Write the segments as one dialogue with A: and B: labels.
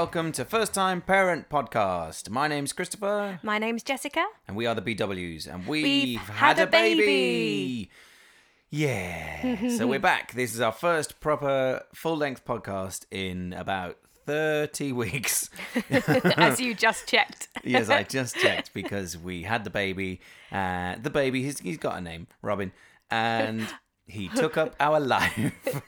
A: welcome to First Time Parent Podcast. My name's Christopher,
B: My name's Jessica.
A: and we are the BWs, and we've,
B: We've
A: had,
B: had
A: a baby.
B: baby.
A: Yeah. so we're back. This is our first proper full length podcast in about 30 weeks.
B: As you just checked.
A: yes, I just checked because we had the baby. Uh, the baby, he's, he's got a name, Robin, and he took up our life.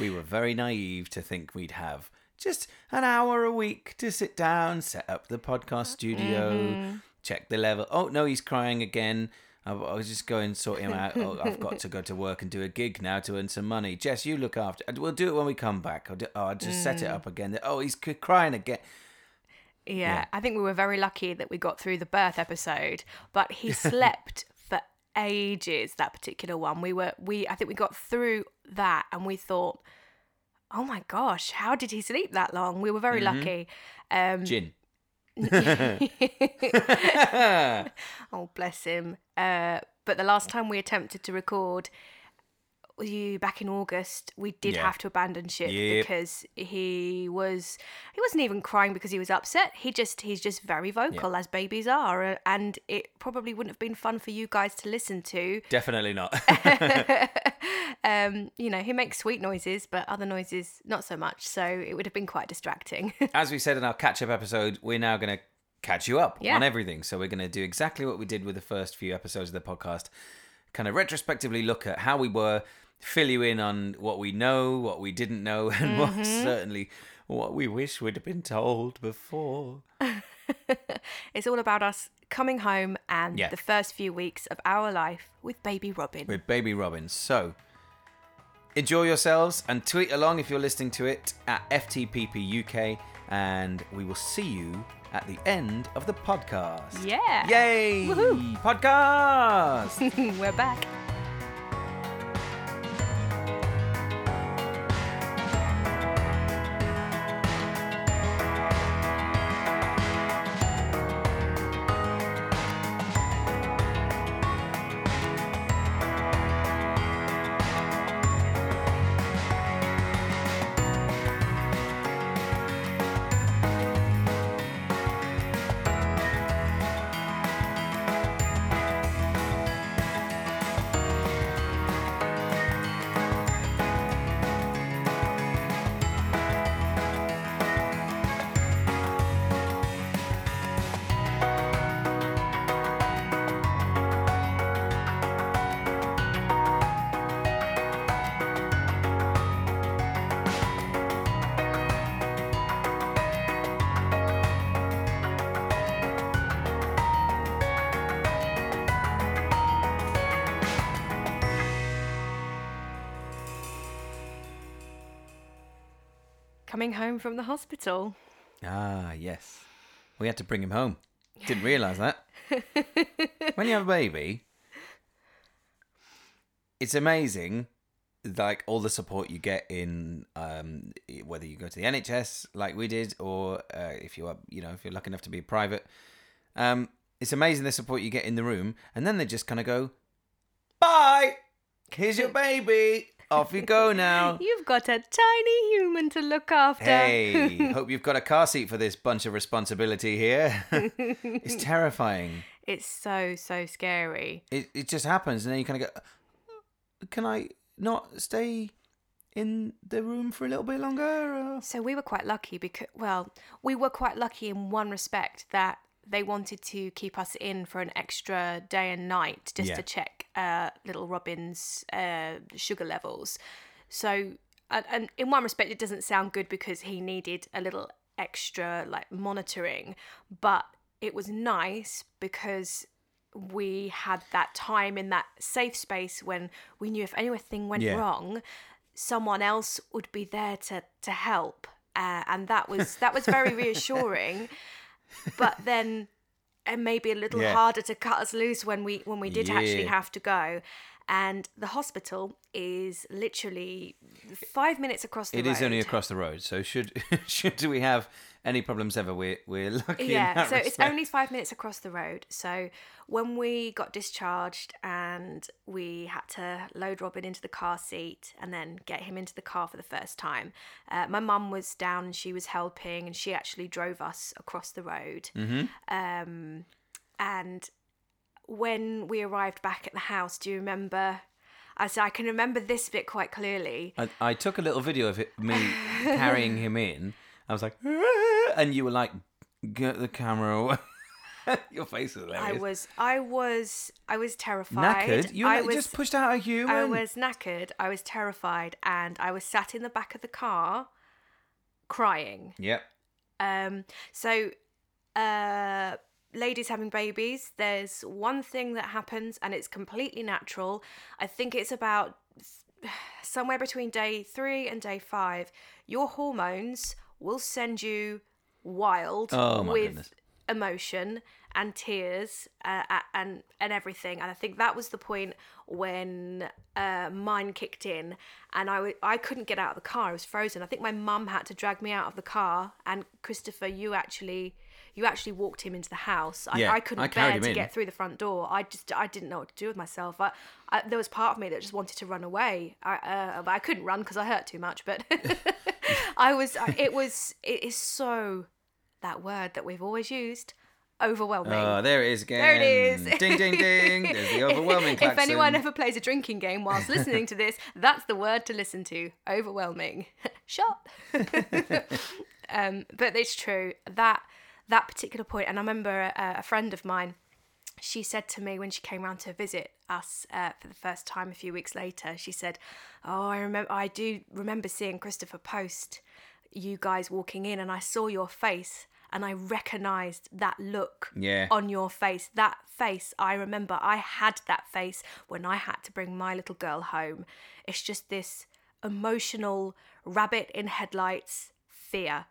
A: we were very naive to think we'd have just an hour a week to sit down, set up the podcast studio, mm-hmm. check the level. Oh, no, he's crying again. I, I was just going to sort him out. Oh, I've got to go to work and do a gig now to earn some money. Jess, you look after. We'll do it when we come back. I'll, do, oh, I'll just set it mm. up again. Oh, he's crying again.
B: Yeah,
A: Yeah.
B: I think we were very lucky that we got through the birth episode, but he slept for ages that particular one. We were we I think we got through that and we thought, "Oh my gosh, how did he sleep that long?" We were very lucky. Um
A: Gin.
B: oh bless him. Uh but the last time we attempted to record you back in August, we did
A: Yeah.
B: have to abandon ship
A: Yep.
B: because he was he wasn't even crying because he was upset. He just he's just very vocal as babies are, uh, and it probably wouldn't have been fun for you guys to listen to.
A: Definitely not.
B: Um, you know, he makes sweet noises, but other noises not so much. So it would have been quite distracting.
A: As we said in our catch up episode, we're now going to catch you up
B: Yeah.
A: on everything. So we're going to do exactly what we did with the first few episodes of the podcast. Kind of retrospectively look at how we were, fill you in on what we know, what we didn't know, and what
B: Mm-hmm.
A: certainly what we wish we'd have been told before.
B: it's all about us coming home and
A: Yeah.
B: the first few weeks of our life with baby Robin.
A: with Baby Robin. So enjoy yourselves and tweet along if you're listening to it at FTPP UK, and we will see you at the end of the podcast.
B: Yeah.
A: Yay!
B: Woohoo.
A: Podcast!
B: We're back. From the hospital.
A: ah, yes. We had to bring him home. Didn't realise that. when you have a baby, it's amazing like all the support you get in um, whether you go to the NHS like we did or uh, if you are you know if you're lucky enough to be private um, it's amazing the support you get in the room and then they just kind of go bye here's your baby off you go now
B: You've got a tiny human to look after.
A: hey hope you've got a car seat for this bunch of responsibility here it's terrifying
B: It's so, so scary.
A: it, it just happens and then you kind of go can i not stay in the room for a little bit longer or?
B: So we were quite lucky because, well, we were quite lucky in one respect that they wanted to keep us in for an extra day and night just
A: Yeah.
B: to check uh, little Robin's uh, sugar levels. So, and, and in one respect, it doesn't sound good because he needed a little extra like monitoring, but it was nice because we had that time in that safe space when we knew if anything went
A: Yeah.
B: wrong, someone else would be there to to help, uh, and that was that was very reassuring. But then it may be a little
A: Yeah.
B: harder to cut us loose when we when we did actually have to go. And the hospital is literally five minutes across the
A: It
B: road.
A: is only across the road, so should should we have any problems ever, we're we're lucky.
B: yeah so it's only five minutes across the road so when we got discharged and we had to load robin into the car seat and then get him into the car for the first time uh, my mum was down and she was helping and she actually drove us across the road
A: Mm-hmm.
B: um, and when we arrived back at the house do you remember I said I can remember this bit quite clearly.
A: I, I took a little video of it, me carrying him in. I was like, "Ah," and you were like, get the camera away. Your face was
B: I was, I was, I was terrified.
A: knackered. You
B: I was,
A: just pushed out a human.
B: I was knackered. I was terrified, and I was sat in the back of the car, crying.
A: Yep.
B: Um, so, uh, ladies having babies, there's one thing that happens, and it's completely natural. I think it's about somewhere between day three and day five. Your hormones will send you wild
A: Oh,
B: with
A: goodness.
B: emotion and tears uh, and and everything. And i think that was the point when uh, mine kicked in and I w- I couldn't get out of the car. I was frozen. I think my mum had to drag me out of the car and christopher you actually you actually walked him into the house. I,
A: Yeah,
B: I couldn't
A: I
B: bear to
A: in.
B: get through the front door. I just i didn't know what to do with myself. I, I, there was part of me that just wanted to run away. I uh, but i couldn't run because i hurt too much but i was it was it is so that word that we've always used overwhelming
A: Oh, there it is again.
B: There it is.
A: Ding, ding, ding. There's the overwhelming
B: if anyone ever plays a drinking game whilst listening to this, that's the word to listen to. Overwhelming. Shot. um, but it's true that that particular point, and I remember a, a friend of mine. She said to me when she came round to visit us uh, for the first time a few weeks later. She said, "Oh, I remember. I do remember seeing Christopher post you guys walking in, and I saw your face." And I recognised that look
A: Yeah.
B: on your face. That face, I remember I had that face when I had to bring my little girl home. It's just this emotional rabbit in headlights fear.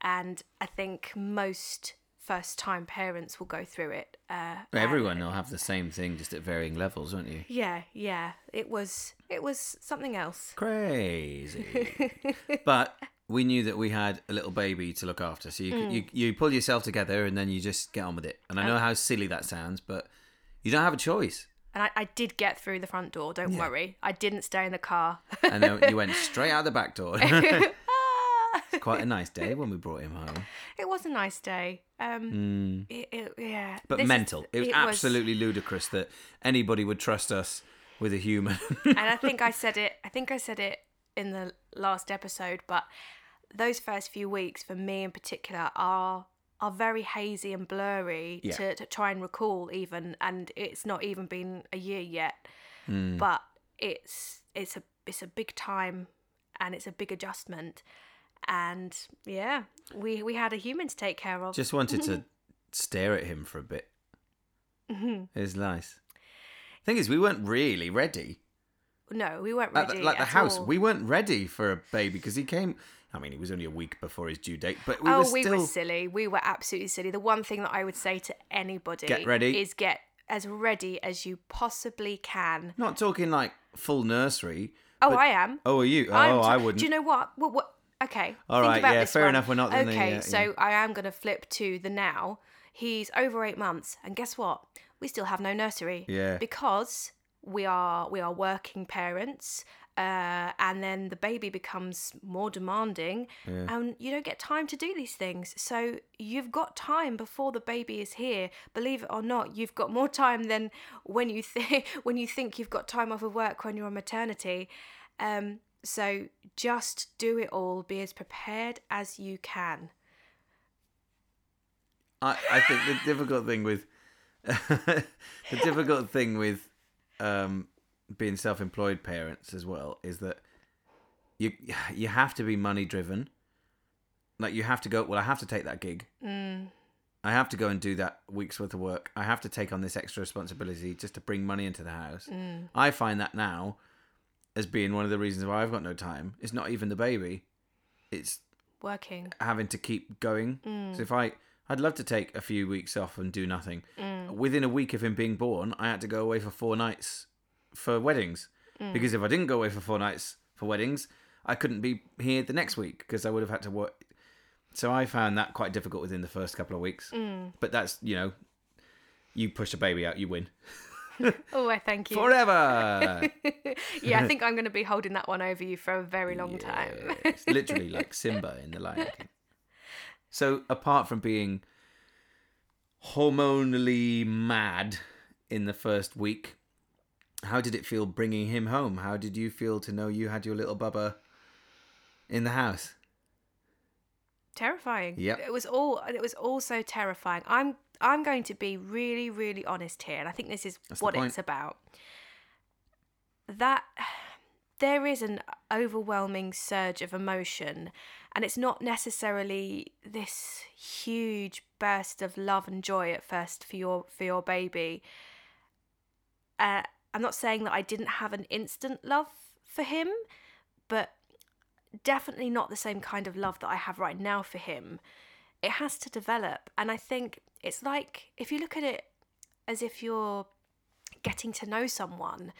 B: And I think most first time parents will go through it. Uh,
A: Everyone will have the same thing, just at varying levels, won't you?
B: yeah, yeah. It was it was something else.
A: Crazy. but we knew that we had a little baby to look after, so you
B: Mm.
A: you you pull yourself together and then you just get on with it. And I know
B: Uh,
A: how silly that sounds, but you don't have a choice.
B: And I, I did get through the front door, don't worry. I didn't stay in the car.
A: And then you went straight out the back door. Quite a nice day when we brought him home.
B: it was a nice day. Um, it, it- yeah.
A: But
B: This is-
A: mental. it was absolutely ludicrous that anybody would trust us with a human.
B: and I think I said it. I think I said it in the last episode, but those first few weeks for me in particular are are very hazy and blurry
A: Yeah.
B: to, to try and recall even and it's not even been a year yet
A: Hmm.
B: but it's it's a it's a big time and it's a big adjustment and yeah we we had a human to take care of
A: Just wanted to stare at him for a bit.
B: Mm-hmm.
A: It was nice. Thing is, we weren't really ready.
B: No we weren't ready
A: the, like the house,
B: all.
A: we weren't ready for a baby because he came. I mean, he was only a week before his due date, but we
B: oh,
A: were still.
B: we were silly. We were absolutely silly. The one thing that I would say to anybody
A: Get ready.
B: is get as ready as you possibly can.
A: Not talking like full nursery.
B: Oh,
A: but-
B: I am.
A: Oh, are you?
B: I'm
A: Oh,
B: t-
A: I wouldn't.
B: Do you know what? What? what okay.
A: All
B: think
A: right,
B: about
A: yeah,
B: this
A: fair
B: one.
A: enough, we're not in the,
B: Okay,
A: uh,
B: so
A: yeah.
B: I am going to flip to the now. He's over eight months, and guess what? We still have no nursery.
A: Yeah.
B: Because we are we are working parents. Uh, and then the baby becomes more demanding, and you don't get time to do these things. So you've got time before the baby is here. Believe it or not, you've got more time than when you think when you think you've got time off of work when you're on maternity. Um, so just do it all. Be as prepared as you can.
A: I, I think the difficult thing with the difficult thing with um, being self-employed parents as well is that you you have to be money driven. Like you have to go. Well, I have to take that gig.
B: Mm.
A: I have to go and do that week's worth of work. I have to take on this extra responsibility just to bring money into the house.
B: Mm.
A: I find that now as being one of the reasons why I've got no time. It's not even the baby. It's
B: Working.
A: having to keep going.
B: Mm.
A: So if I, I'd love to take a few weeks off and do nothing. Within a week of him being born, I had to go away for four nights for weddings
B: Mm.
A: because if I didn't go away for four nights for weddings, I couldn't be here the next week because I would have had to work. So I found that quite difficult within the first couple of weeks.
B: Mm.
A: But that's you know, you push a baby out, you win
B: Oh, I thank you.
A: forever.
B: yeah, I think I'm going to be holding that one over you for a very long time.
A: it's literally like Simba in the Lion King. So apart from being hormonally mad in the first week, how did it feel bringing him home? How did you feel to know you had your little bubba in the house?
B: terrifying.
A: Yeah.
B: It was all it was all so terrifying. I'm I'm going to be really really honest here and I think this is
A: That's
B: what it's about. That there is an overwhelming surge of emotion and it's not necessarily this huge burst of love and joy at first for your for your baby. Uh, I'm not saying that I didn't have an instant love for him, but definitely not the same kind of love that I have right now for him. It has to develop. And I think it's like if you look at it as if you're getting to know someone,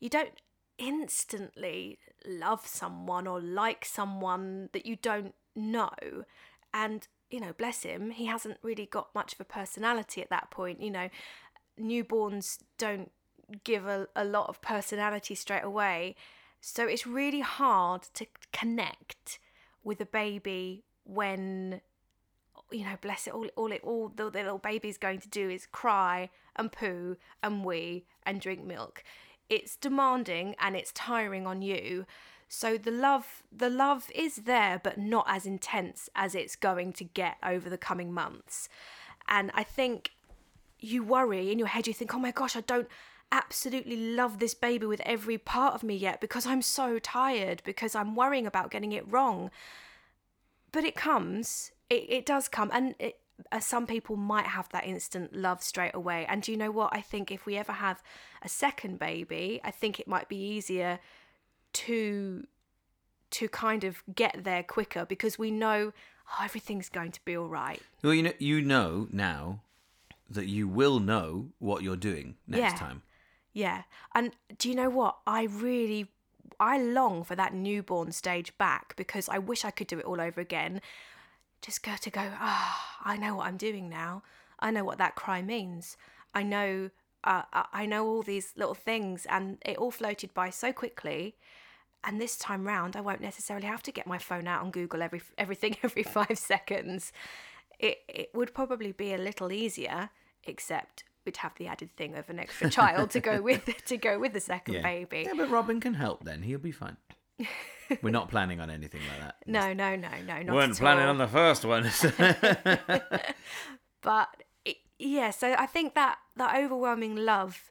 B: you don't instantly love someone or like someone that you don't know. And, you know, bless him, he hasn't really got much of a personality at that point. You know, newborns don't give a, a lot of personality straight away. So it's really hard to connect with a baby when you know, bless it, all all it all the, the little baby's going to do is cry and poo and wee and drink milk. It's demanding and it's tiring on you. So the love the love is there but not as intense as it's going to get over the coming months. And I think you worry in your head you think, "Oh my gosh, I don't absolutely love this baby with every part of me yet because I'm so tired because I'm worrying about getting it wrong." But it comes, it, it does come and it, Uh, some people might have that instant love straight away. And do you know what? I think if we ever have a second baby, I think it might be easier to to kind of get there quicker because we know oh, everything's going to be all right.
A: Well, you know, you know now that you will know what you're doing next
B: Yeah.
A: time.
B: Yeah. And do you know what? I really I long for that newborn stage back because I wish I could do it all over again. Just go to go, ah, I know what I'm doing now. I know what that cry means. I know uh, I I know all these little things and it all floated by so quickly. And this time round, I won't necessarily have to get my phone out and Google every everything every five seconds. It it would probably be a little easier, except we'd have the added thing of an extra child to go with to go with the second
A: Yeah.
B: baby.
A: Yeah, but Robin can help then. He'll be fine. We're not planning on anything like that.
B: No, no, no, no, not
A: weren't planning
B: all.
A: on the first one.
B: but it, yeah so i think that that overwhelming love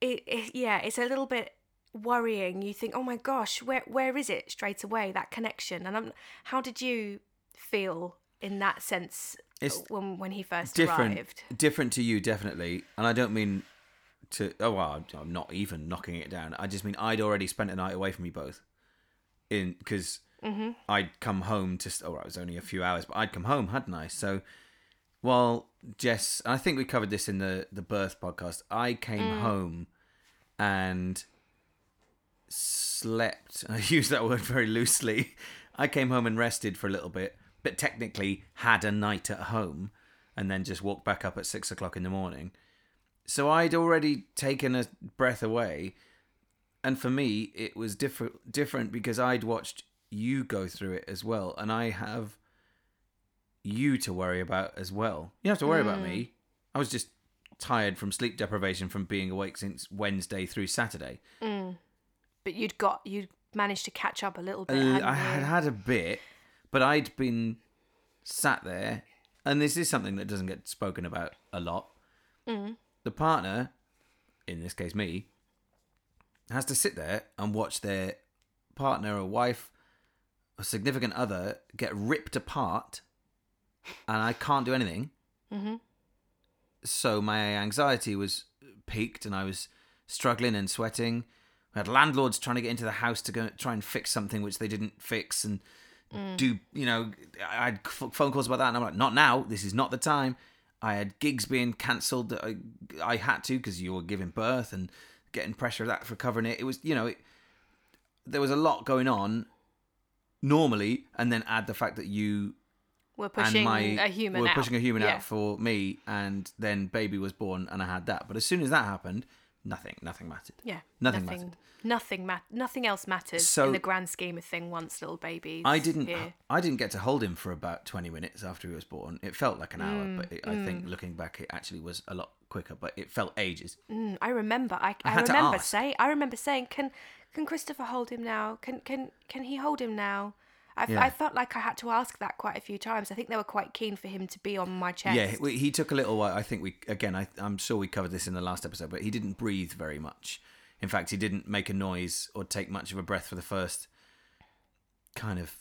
B: it, it yeah it's a little bit worrying you think oh my gosh where where is it straight away that connection and I'm, how did you feel in that sense
A: It's
B: when when he first
A: different,
B: arrived
A: different to you, definitely. And I don't mean to. Oh well, I'm not even knocking it down. I just mean I'd already spent a night away from you both, in because
B: Mm-hmm.
A: I'd come home to. Oh, it was only a few hours, but I'd come home, hadn't I? So while Jess, I think we covered this in the the birth podcast. I came
B: Mm.
A: home and slept. I use that word very loosely. I came home and rested for a little bit, but technically had a night at home, and then just walked back up at six o'clock in the morning. So I'd already taken a breath away, and for me it was different. Different because I'd watched you go through it as well, and I have you to worry about as well. You don't have to worry about me. I was just tired from sleep deprivation from being awake since Wednesday through Saturday.
B: but you'd got you'd managed to catch up a little bit
A: Uh, I had had a bit, but I'd been sat there, and this is something that doesn't get spoken about a lot. The partner, in this case me, has to sit there and watch their partner or wife or significant other get ripped apart, and I can't do anything. Mm-hmm. So my anxiety was peaked, and I was struggling and sweating. We had landlords trying to get into the house to go try and fix something which they didn't fix, and mm. do you know? I had phone calls about that, and I'm like, not now. This is not the time. I had gigs being cancelled that I, I had to because you were giving birth and getting pressure of that for covering it. It was you know, it, there was a lot going on, normally, and then add the fact that you
B: We're pushing
A: my
B: a human
A: were
B: out.
A: pushing a human
B: Yeah.
A: out for me, and then baby was born, and I had that. But as soon as that happened, nothing, nothing mattered.
B: Yeah.
A: Nothing
B: nothing
A: mattered.
B: Nothing mat- nothing else matters
A: So-
B: in the grand scheme of thing once little babies.
A: I didn't.
B: Here.
A: I didn't get to hold him for about twenty minutes after he was born. It felt like an hour,
B: Mm,
A: but it, I think looking back, it actually was a lot quicker. But it felt ages.
B: Mm, I remember. I, I,
A: had to
B: remember say. I remember saying, "Can can Christopher hold him now? Can can can he hold him now?" I,
A: Yeah.
B: I felt like I had to ask that quite a few times. I think they were quite keen for him to be on my chest.
A: Yeah, he, he took a little while. I think we again. I, I'm sure we covered this in the last episode, but he didn't breathe very much. In fact, he didn't make a noise or take much of a breath for the first kind of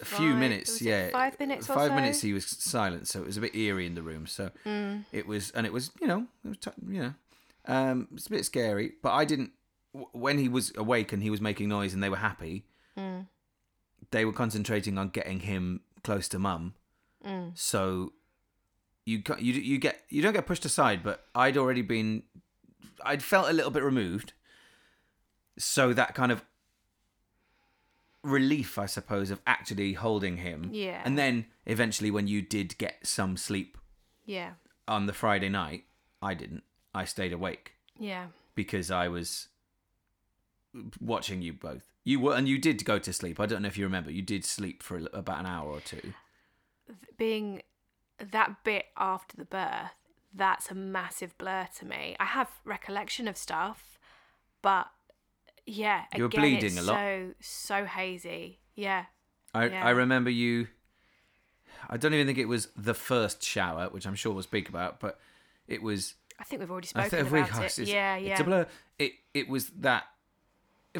A: a few
B: Five-
A: minutes. Yeah,
B: five minutes or
A: Five
B: so?
A: minutes. He was silent, so it was a bit eerie in the room. So
B: Mm.
A: it was, and it was, you know, it was, t- you know, um, it's a bit scary. But I didn't. w- When he was awake and he was making noise and they were happy,
B: Mm.
A: They were concentrating on getting him close to mum.
B: Mm.
A: So you you you get you don't get pushed aside, but I'd already been I'd felt a little bit removed. So that kind of relief, I suppose, of actually holding him.
B: Yeah.
A: And then eventually when you did get some sleep
B: Yeah.
A: on the Friday night, I didn't. I stayed awake
B: Yeah.
A: because I was watching you both. You were and you did go to sleep. I don't know if you remember. You did sleep for about an hour or two.
B: being that bit after the birth, that's a massive blur to me. I have recollection of stuff, but yeah,
A: You were
B: again,
A: bleeding
B: it's
A: a lot.
B: So so hazy. Yeah.
A: I
B: Yeah.
A: I remember you. I don't even think it was the first shower, which I'm sure we'll speak about, but it was.
B: I think we've already spoken
A: we-
B: about
A: it's-
B: it. Yeah,
A: It's
B: yeah.
A: a blur. It it was that.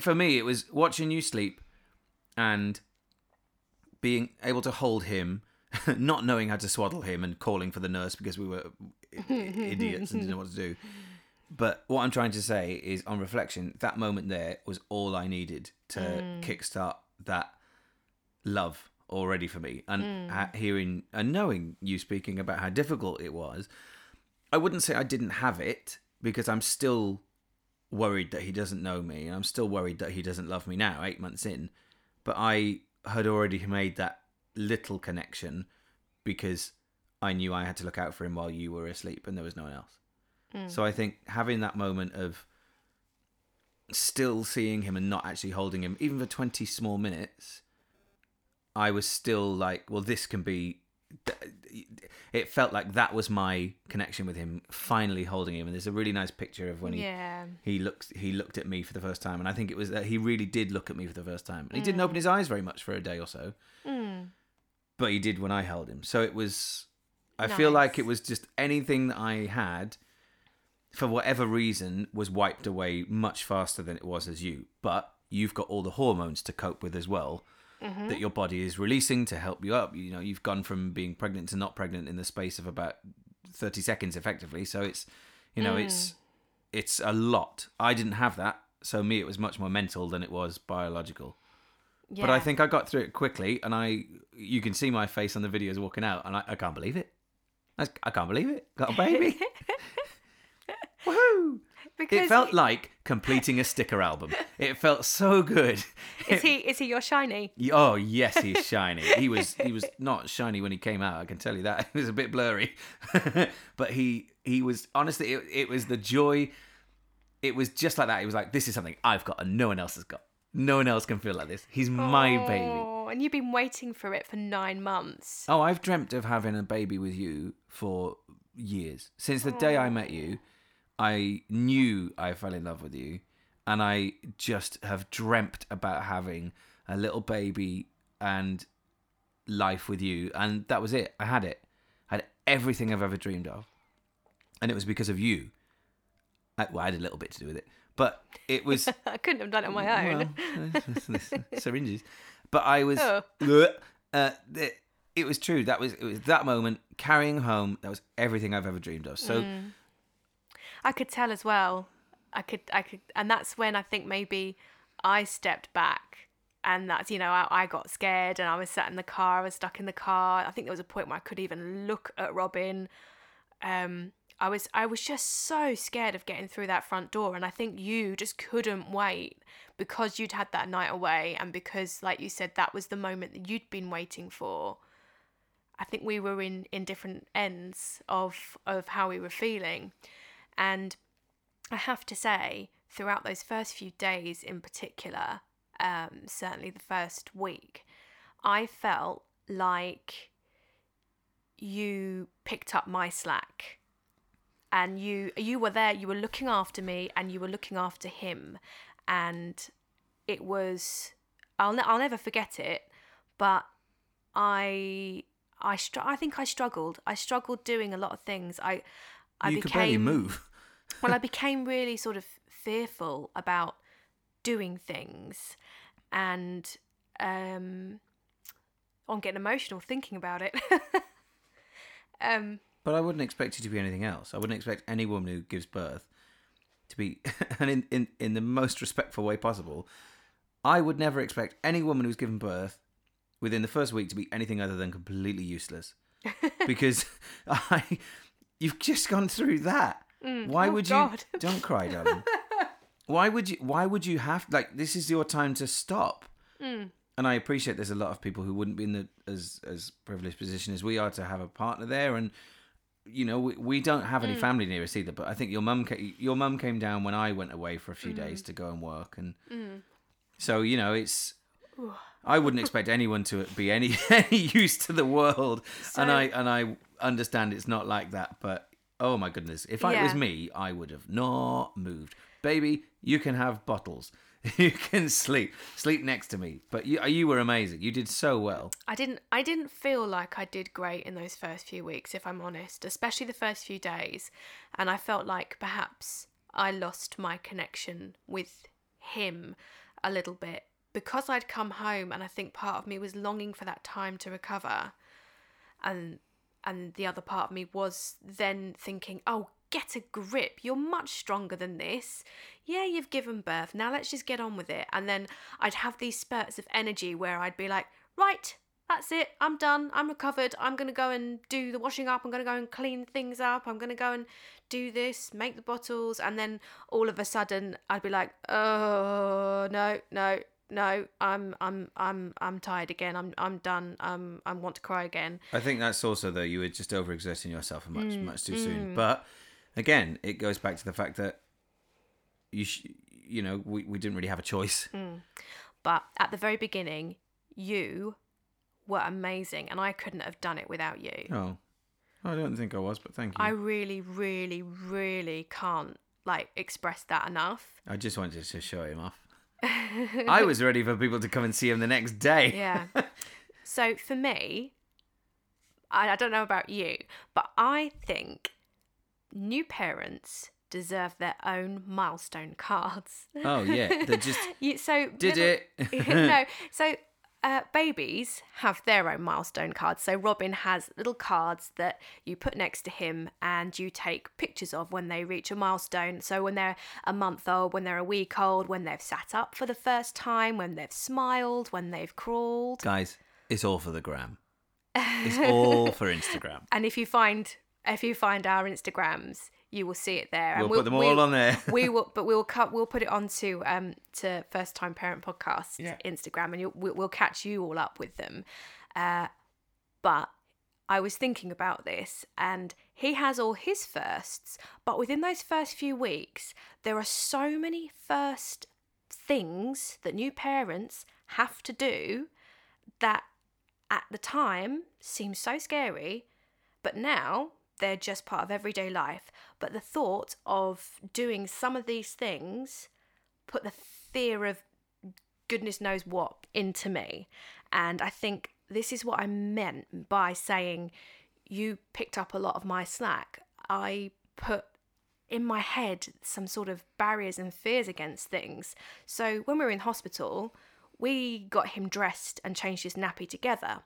A: For me, it was watching you sleep, and being able to hold him, not knowing how to swaddle him, and calling for the nurse because we were idiots and didn't know what to do. But what I'm trying to say is, on reflection, that moment there was all I needed to mm. kickstart that love already for me. And mm. ha- hearing and knowing you speaking about how difficult it was, I wouldn't say I didn't have it because I'm still worried that he doesn't know me. and I'm still worried that he doesn't love me now, eight months in. But I had already made that little connection because I knew I had to look out for him while you were asleep and there was no one else. Mm. So I think having that moment of still seeing him and not actually holding him, even for 20 small minutes, I was still like, well, this can be. It felt like that was my connection with him, finally holding him. And there's a really nice picture of when he
B: Yeah.
A: he looked he looked at me for the first time, and I think it was that he really did look at me for the first time. And he didn't open his eyes very much for a day or so,
B: Mm.
A: but he did when I held him. So it was. I feel like it was just anything that I had, for whatever reason, was wiped away much faster than it was as you. But you've got all the hormones to cope with as well.
B: Mm-hmm.
A: That your body is releasing to help you up. You know, you've gone from being pregnant to not pregnant in the space of about thirty seconds, effectively. So it's, you know,
B: Mm.
A: it's it's a lot. I didn't have that, so me it was much more mental than it was biological.
B: Yeah.
A: But I think I got through it quickly, and I you can see my face on the videos walking out, and I, I can't believe it. I, I can't believe it. Got a baby. Woohoo!
B: Because
A: It felt like completing a sticker album. It felt so good.
B: is he is he your shiny?
A: Oh yes, he's shiny. He was he was not shiny when he came out. I can tell you that. It was a bit blurry, but he he was honestly. It, it was the joy. It was just like that. It was like this is something I've got and no one else has got. No one else can feel like this. He's my baby.
B: Oh, and you've been waiting for it for nine months.
A: Oh, I've dreamt of having a baby with you for years. Since the day I met you, I knew I fell in love with you, and I just have dreamt about having a little baby and life with you, and that was it. I had it. I had everything I've ever dreamed of, and it was because of you. I, well, I had a little bit to do with it, but it was
B: I couldn't have done it on my own.
A: well, syringes. But I was,
B: Oh.
A: uh, it, it was true. That was it was that moment carrying home. That was everything I've ever dreamed of. So
B: Mm. I could tell as well. I could, I could, and that's when I think maybe I stepped back, and that's you know I, I got scared and I was sat in the car. I was stuck in the car. I think there was a point where I could even look at Robin. Um, I was I was just so scared of getting through that front door and I think you just couldn't wait because you'd had that night away and because like you said that was the moment that you'd been waiting for. I think we were in in different ends of of how we were feeling. And I have to say throughout those first few days in particular, um, certainly the first week, I felt like you picked up my slack. And you you were there you were looking after me and you were looking after him. And it was I'll I'll never forget it but I I str- I think I struggled. I struggled doing a lot of things. I I
A: you
B: became
A: could barely move.
B: well, I became really sort of fearful about doing things, and um, I'm getting emotional thinking about it. um,
A: But I wouldn't expect you to be anything else. I wouldn't expect any woman who gives birth to be, and in, in, in the most respectful way possible, I would never expect any woman who's given birth within the first week to be anything other than completely useless. because I, you've just gone through that. why
B: oh
A: would
B: God.
A: you? Don't cry, darling. why would you? Why would you have like this? Is your time to stop.
B: Mm.
A: And I appreciate there's a lot of people who wouldn't be in the as as privileged position as we are to have a partner there, and you know we, we don't have
B: Mm.
A: any family near us either. But I think your mum your mum came down when I went away for a
B: Mm.
A: few days to go and work, and so you know it's. I wouldn't expect anyone to be any any use to the world, and I and I understand it's not like that. But oh my goodness, if I, it was me, I would have not moved. Baby, you can have bottles. You can sleep sleep next to me. But you you were amazing. You did so well.
B: I didn't I didn't feel like I did great in those first few weeks if I'm honest, especially the first few days. And I felt like perhaps I lost my connection with him a little bit because I'd come home and I think part of me was longing for that time to recover. And and the other part of me was then thinking, "Oh, get a grip. You're much stronger than this. Yeah, you've given birth. Now let's just get on with it." And then I'd have these spurts of energy where I'd be like, "Right, that's it. I'm done. I'm recovered. I'm going to go and do the washing up. I'm going to go and clean things up. I'm going to go and do this, make the bottles." And then all of a sudden, I'd be like, "Oh, no, no, no. I'm I'm I'm I'm tired again. I'm I'm done. I'm I want to cry again."
A: I think that's also though you were just overexerting yourself much
B: Mm,
A: much too soon. But again, it goes back to the fact that you sh- you know we, we didn't really have a choice.
B: Mm. But at the very beginning, you were amazing, and I couldn't have done it without you.
A: Oh, I don't think I was, but thank you.
B: I really, really, really can't like express that enough.
A: I just wanted to show him off. I was ready for people to come and see him the next day.
B: Yeah. so for me, I, I don't know about you, but I think new parents deserve their own milestone cards.
A: Oh yeah, they just
B: You, so
A: did it.
B: no, so uh, babies have their own milestone cards. So Robin has little cards that you put next to him and you take pictures of when they reach a milestone. So when they're a month old, when they're a week old, when they've sat up for the first time, when they've smiled, when they've crawled.
A: Guys, it's all for the gram. It's all for Instagram.
B: And if you find if you find our Instagrams, you will see it there.
A: We'll
B: and
A: put them all on there.
B: we will, but we'll cut. We'll put it onto um to first time parent podcast
A: Yeah.
B: Instagram, and you'll, we'll, we'll catch you all up with them. Uh, but I was thinking about this, and he has all his firsts, but within those first few weeks, there are so many first things that new parents have to do that at the time seemed so scary, but now they're just part of everyday life. But the thought of doing some of these things put the fear of goodness knows what into me. And I think this is what I meant by saying you picked up a lot of my slack. I put in my head some sort of barriers and fears against things. So when we were in hospital, we got him dressed and changed his nappy together.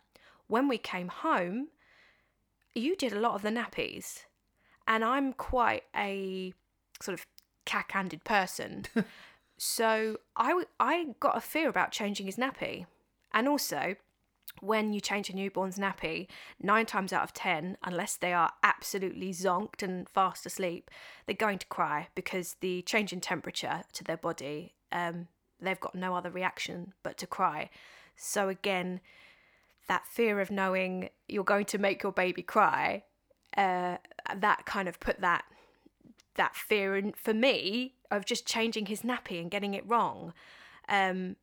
B: When we came home, you did a lot of the nappies. And I'm quite a sort of cack-handed person. so I, w- I got a fear about changing his nappy. And also, when you change a newborn's nappy, nine times out of ten, unless they are absolutely zonked and fast asleep, they're going to cry because the change in temperature to their body, um, they've got no other reaction but to cry. So, again, that fear of knowing you're going to make your baby cry, uh, that kind of put that that fear in for me of just changing his nappy and getting it wrong. Um,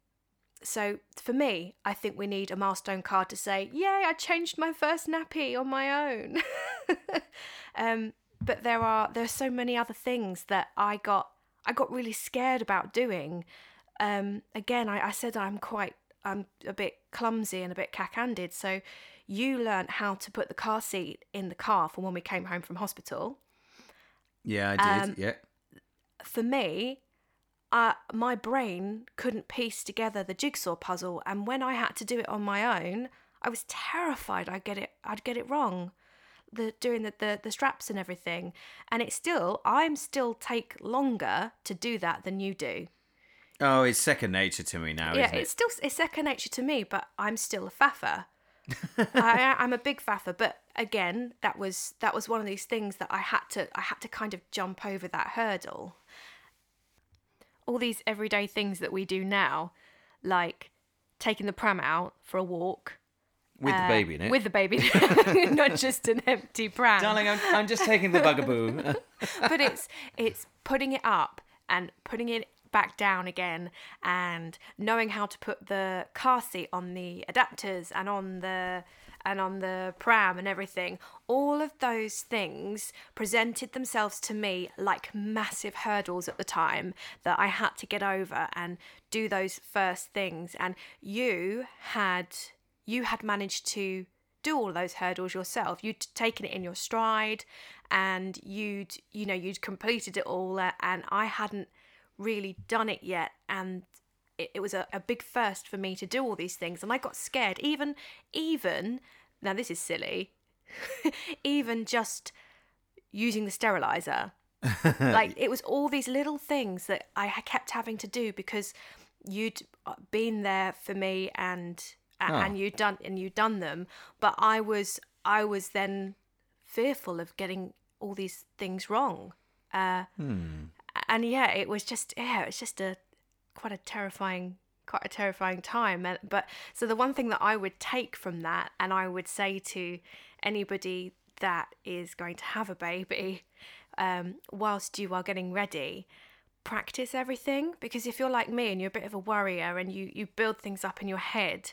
B: so for me, I think we need a milestone card to say, "Yay, I changed my first nappy on my own." um, but there are there are so many other things that I got I got really scared about doing. Um, again, I, I said I'm quite I'm a bit clumsy and a bit cack-handed. So you learnt how to put the car seat in the car for when we came home from hospital.
A: Yeah, I did.
B: Um,
A: yeah.
B: For me, uh, my brain couldn't piece together the jigsaw puzzle, and when I had to do it on my own, I was terrified I'd get it I'd get it wrong. The doing the, the the straps and everything, and it's still I'm still take longer to do that than you do.
A: Oh, it's second nature to me now,
B: yeah,
A: isn't it?
B: it's still it's second nature to me, but I'm still a faffer. I, I'm a big faffer, but again, that was that was one of these things that I had to I had to kind of jump over that hurdle. All these everyday things that we do now, like taking the pram out for a walk
A: With
B: uh,
A: the baby in it.
B: with the baby, not just an empty pram.
A: Darling, I'm, I'm just taking the bugaboo.
B: but it's it's putting it up and putting it back down again and knowing how to put the car seat on the adapters and on the and on the pram and everything all of those things presented themselves to me like massive hurdles at the time that I had to get over and do those first things and you had you had managed to do all those hurdles yourself. You'd taken it in your stride, and you'd you know you'd completed it all, and I hadn't really done it yet, and it, it was a, a big first for me to do all these things, and I got scared. Even even now, this is silly. even just using the sterilizer like it was all these little things that I kept having to do because you'd uh, been there for me and
A: Oh.
B: and you'd done and you'd done them but I was I was then fearful of getting all these things wrong uh and yeah it was just yeah it was just a quite a terrifying quite a terrifying time but so the one thing that I would take from that and I would say to anybody that is going to have a baby um, whilst you are getting ready practice everything because if you're like me and you're a bit of a worrier and you you build things up in your head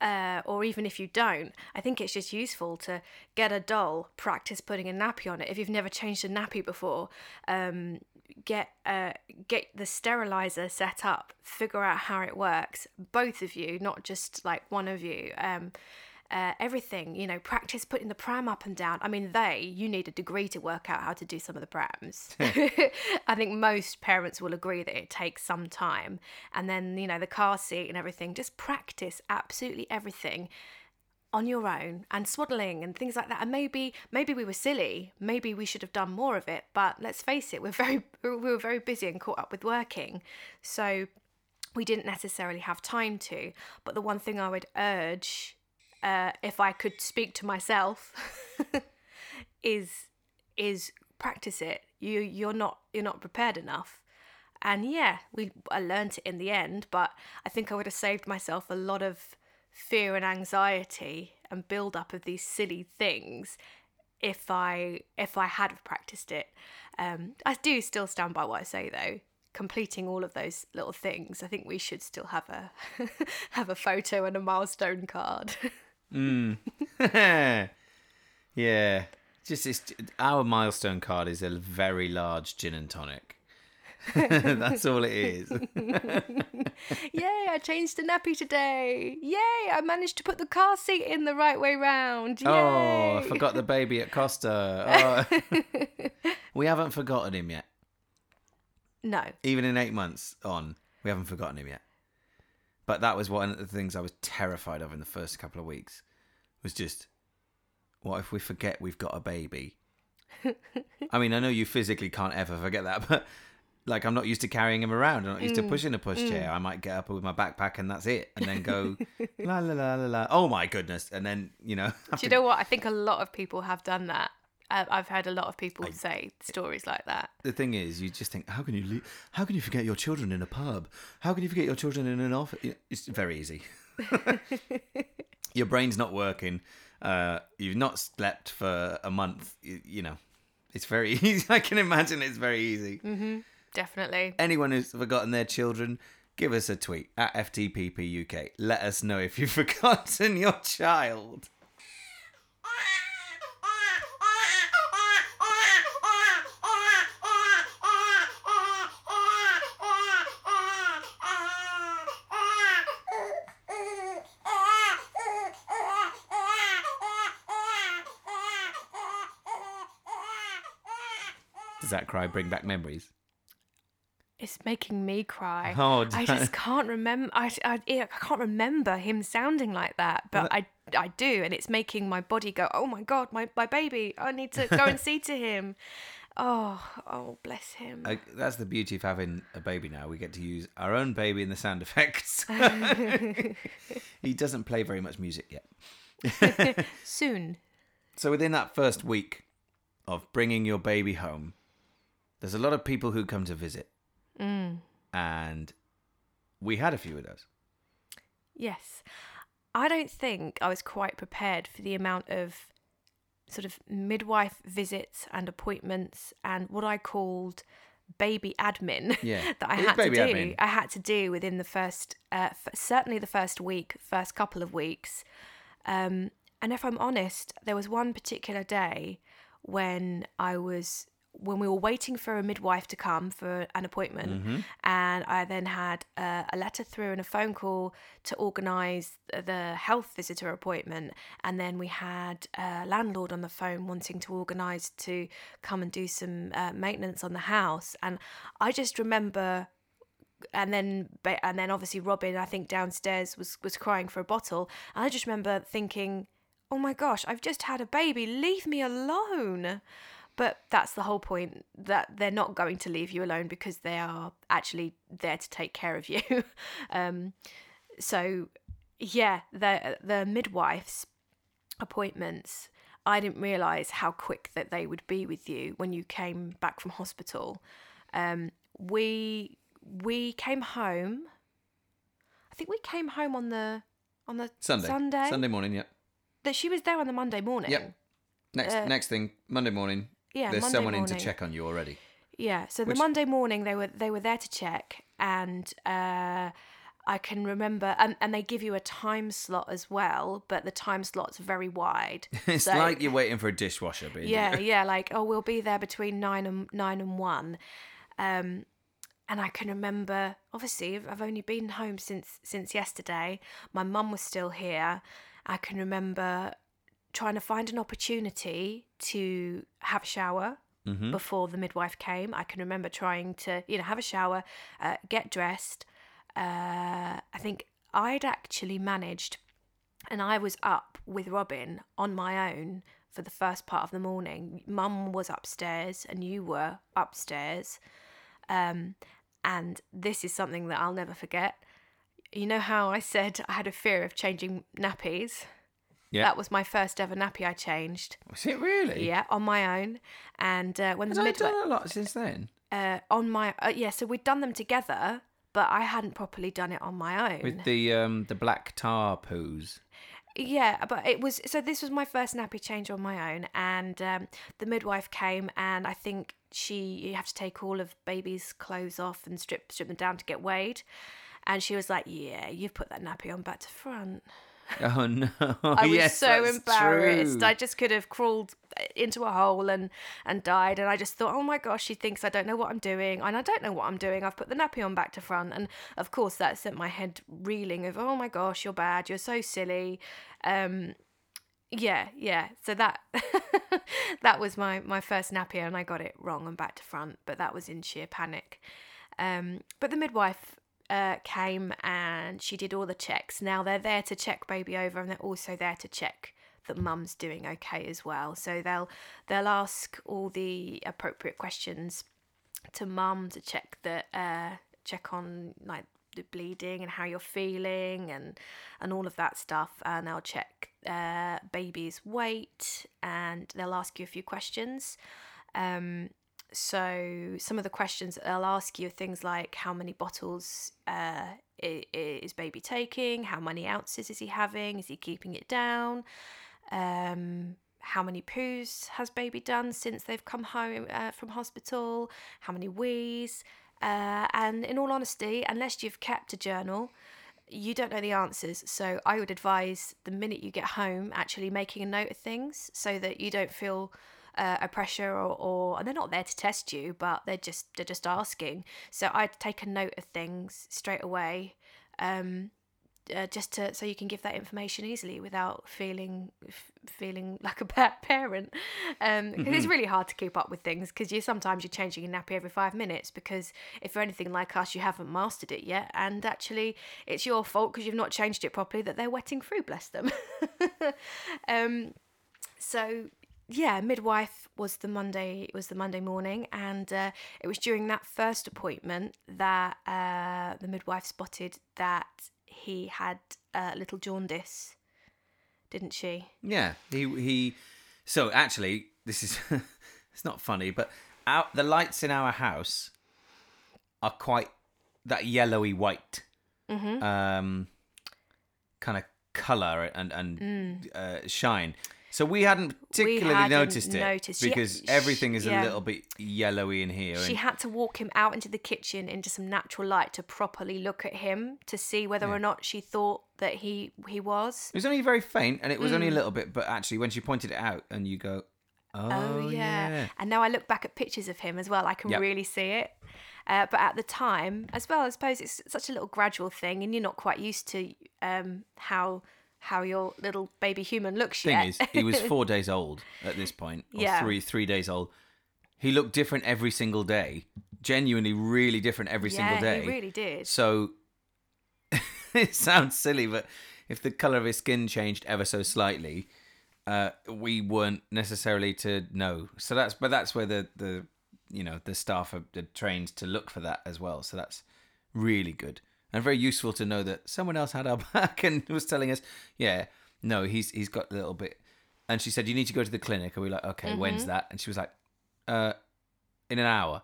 B: uh, or even if you don't, I think it's just useful to get a doll, practice putting a nappy on it. If you've never changed a nappy before, um, get uh, get the sterilizer set up, figure out how it works. Both of you, not just like one of you. Um, uh, everything, you know, practice putting the pram up and down. I mean, they, you need a degree to work out how to do some of the prams. I think most parents will agree that it takes some time. And then, you know, the car seat and everything, just practice absolutely everything on your own and swaddling and things like that. And maybe, maybe we were silly. Maybe we should have done more of it. But let's face it, we're very, we were very busy and caught up with working. So we didn't necessarily have time to. But the one thing I would urge, uh, if I could speak to myself, is is practice it. You you're not you're not prepared enough. And yeah, we I learnt it in the end, but I think I would have saved myself a lot of fear and anxiety and build up of these silly things if I if I had practiced it. Um, I do still stand by what I say though. Completing all of those little things, I think we should still have a have a photo and a milestone card. mm.
A: yeah. Just it's, our milestone card is a very large gin and tonic. That's all it is.
B: Yay, I changed the nappy today. Yay, I managed to put the car seat in the right way round. Yay.
A: Oh, I forgot the baby at Costa. Oh. we haven't forgotten him yet.
B: No.
A: Even in eight months on, we haven't forgotten him yet. But that was one of the things I was terrified of in the first couple of weeks. Was just, what if we forget we've got a baby? I mean, I know you physically can't ever forget that, but like I'm not used to carrying him around. I'm not used to pushing a pushchair. I might get up with my backpack and that's it, and then go la la la la la. Oh my goodness! And then you know,
B: Do you
A: to-
B: know what? I think a lot of people have done that. Uh, I've heard a lot of people say stories like that.
A: the thing is, you just think, how can you leave, how can you forget your children in a pub? How can you forget your children in an office? It's very easy. your brain's not working. Uh, you've not slept for a month. You, you know, it's very easy. I can imagine it's very easy.
B: Definitely.
A: Anyone who's forgotten their children, give us a tweet at FTPPUK. Let us know if you've forgotten your child. Does that cry bring back memories?
B: It's making me cry.
A: Oh,
B: I just can't remember. I, I, I can't remember him sounding like that, but I I do, and it's making my body go. Oh my god, my my baby! I need to go and see to him. Oh, oh, bless him.
A: I, that's the beauty of having a baby now. We get to use our own baby in the sound effects. he doesn't play very much music yet.
B: Soon.
A: So within that first week of bringing your baby home, there's a lot of people who come to visit, and we had a few of those.
B: Yes. I don't think I was quite prepared for the amount of sort of midwife visits and appointments and what I called baby admin
A: Yeah,
B: that I had to do.
A: admin.
B: I had to do within the first, uh, f- certainly the first week, first couple of weeks. Um, and if I'm honest, there was one particular day when I was when we were waiting for a midwife to come for an appointment,
A: Mm-hmm.
B: and I then had a, a letter through and a phone call to organise the health visitor appointment, and then we had a landlord on the phone wanting to organise to come and do some uh, maintenance on the house, and I just remember and then and then obviously Robin I think downstairs was was crying for a bottle. And I just remember thinking oh my gosh I've just had a baby. Leave me alone but that's the whole point that they're not going to leave you alone because they are actually there to take care of you um so yeah the the midwives appointments I didn't realize how quick that they would be with you when you came back from hospital um we we came home I think we came home on the on the
A: Sunday,
B: Sunday
A: Sunday morning. Yep.
B: that she was there on the Monday morning
A: Yep. Next,
B: Uh,
A: next thing, Monday morning.
B: Yeah
A: there's
B: Monday
A: someone in to check on you already.
B: Yeah, so the
A: Which-
B: Monday morning they were they were there to check, and uh, I can remember, and, and they give you a time slot as well, but the time slot's are very wide.
A: It's
B: So-
A: like you're waiting for a dishwasher. Being
B: yeah, yeah, like oh, we'll be there between nine and nine and one, um, and I can remember. Obviously, I've- I've only been home since since yesterday. My mum was still here. I can remember trying to find an opportunity to have a shower
A: Mm-hmm.
B: before the midwife came. I can remember trying to, you know, have a shower, uh, get dressed. Uh, I think I'd actually managed, and I was up with Robin on my own for the first part of the morning. Mum was upstairs, and you were upstairs. Um, and this is something that I'll never forget. You know how I said I had a fear of changing nappies?
A: Yeah.
B: That was my first ever nappy I changed.
A: Was it really?
B: Yeah, on my own. And uh, when
A: Has
B: the midwife
A: done a lot since then?
B: uh, on my uh, yeah, so we'd done them together, but I hadn't properly done it on my own.
A: With the um the black tar poos.
B: Yeah, but it was so this was my first nappy change on my own, and um, the midwife came, and I think she you have to take all of baby's clothes off and strip strip them down to get weighed, and she was like, "Yeah, you've put that nappy on back to front."
A: Oh no!
B: I was
A: yes,
B: so embarrassed.
A: true.
B: I just could have crawled into a hole and and died. And I just thought, oh my gosh, she thinks I don't know what I'm doing, and I don't know what I'm doing. I've put the nappy on back to front, and of course that sent my head reeling of, oh my gosh, you're bad, you're so silly. Um, yeah, yeah. So that that was my my first nappy, and I got it wrong and back to front, but that was in sheer panic. Um, but the midwife uh, came and she did all the checks. Now they're there to check baby over, and they're also there to check that mum's doing okay as well. So they'll they'll ask all the appropriate questions to mum to check that uh, check on like the bleeding and how you're feeling and and all of that stuff and they'll check uh, baby's weight and they'll ask you a few questions um, so some of the questions that they'll ask you are things like how many bottles uh, is baby taking? How many ounces is he having? Is he keeping it down? Um, how many poos has baby done since they've come home uh, from hospital? How many wees? Uh, and in all honesty unless you've kept a journal you don't know the answers. So i would advise the minute you get home actually making a note of things so that you don't feel uh, a pressure or, or and they're not there to test you but they're just they're just asking. So i'd take a note of things straight away um, uh, just to so you can give that information easily without feeling f- feeling like a bad parent. Um 'cause it's really hard to keep up with things because you sometimes you're changing a nappy every five minutes because if you're anything like us you haven't mastered it yet. And actually it's your fault because you've not changed it properly that they're wetting through bless them. Um so yeah midwife was the monday it was the monday morning and uh, it was during that first appointment that uh, the midwife spotted that he had a little jaundice didn't she
A: Yeah, he he. So actually, this is it's not funny, but out the lights in our house are quite that yellowy white,
B: Mm-hmm.
A: um, kind of color and and
B: Mm.
A: uh, shine. So we hadn't particularly
B: hadn't
A: noticed it
B: noticed.
A: Because
B: sh-
A: everything is
B: yeah.
A: a little bit yellowy in here.
B: she had to walk him out into the kitchen into some natural light to properly look at him to see whether or not she thought that he he was
A: It was only very faint, and it was
B: Mm.
A: only a little bit. But actually, when she pointed it out, and you go, "Oh,
B: Oh, yeah. And now I look back at pictures of him as well, I can
A: Yep.
B: really see it. Uh, but at the time, as well, I suppose it's such a little gradual thing, and you're not quite used to um, how how your little baby human looks
A: Thing
B: yet.
A: is, he was four days old at this point, or
B: Yeah.
A: three three days old. He looked different every single day, genuinely, really different every
B: yeah,
A: single day.
B: he really did.
A: So it sounds silly, but if the color of his skin changed ever so slightly, uh, we weren't necessarily to know. So that's but that's where the the you know the staff are are trained to look for that as well. So that's really good and very useful to know that someone else had our back and was telling us, yeah, no, he's he's got a little bit. And she said, you need to go to the clinic. And we were like, okay, when's that? And she was like, uh, in an hour.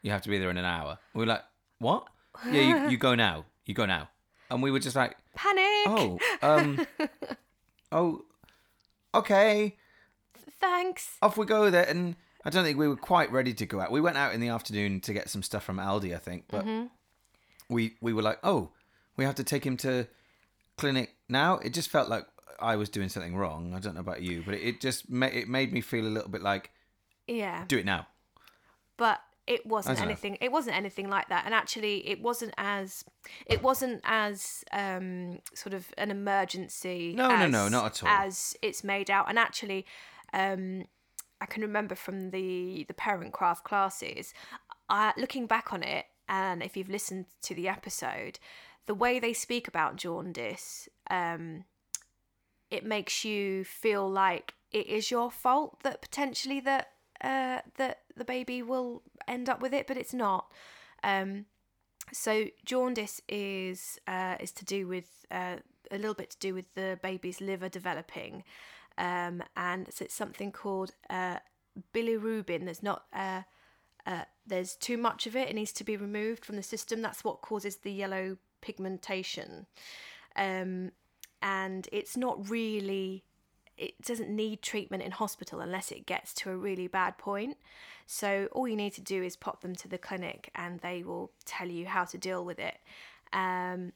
A: You have to be there in an hour. We were like, what? Yeah, you, you go now. You go now. And we were just like,
B: Panic!
A: oh, um, oh, okay,
B: Thanks.
A: off we go then. And I don't think we were quite ready to go out. We went out in the afternoon to get some stuff from Aldi, I think, but we we were like, oh, we have to take him to clinic now. It just felt like I was doing something wrong. I don't know about you, but it just ma- it made me feel a little bit like
B: Yeah.
A: do it now.
B: but it wasn't anything it wasn't anything like that and actually it wasn't as it wasn't as um sort of an emergency
A: No, no,
B: as,
A: no, not at all.
B: as it's made out and actually um i can remember from the the parent craft classes I, looking back on it and if you've listened to the episode the way they speak about jaundice um it makes you feel like it is your fault that potentially that uh, that the baby will end up with it, but it's not. Um, so jaundice is uh, is to do with uh, a little bit to do with the baby's liver developing, um, and so it's something called uh, bilirubin. There's not uh, there's too much of it. It needs to be removed from the system. That's what causes the yellow pigmentation, um, and it's not really it doesn't need treatment in hospital unless it gets to a really bad point. So all you need to do is pop them to the clinic and they will tell you how to deal with it. Um,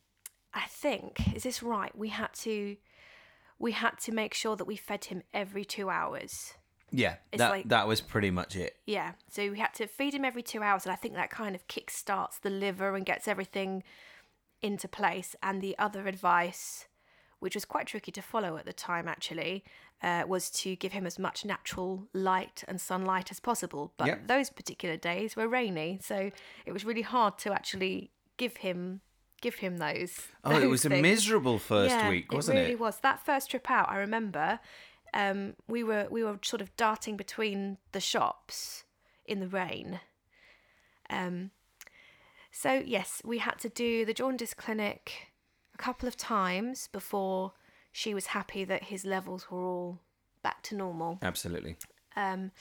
B: I think is this right? We had to we had to make sure that we fed him every two hours.
A: Yeah,
B: It's
A: that
B: like-
A: that was pretty much it.
B: Yeah, so we had to feed him every two hours, and I think that kind of kick starts the liver and gets everything into place. And the other advice, which was quite tricky to follow at the time actually, uh, was to give him as much natural light and sunlight as possible. But
A: Yep.
B: those particular days were rainy, so it was really hard to actually give him give him those.
A: Oh, it
B: those
A: was a miserable first
B: Yeah,
A: week, wasn't
B: it?
A: it?
B: really was. That first trip out, I remember, um, we were we were sort of darting between the shops in the rain, Um, so yes, we had to do the jaundice clinic a couple of times before she was happy that his levels were all back to normal.
A: Absolutely.
B: Um,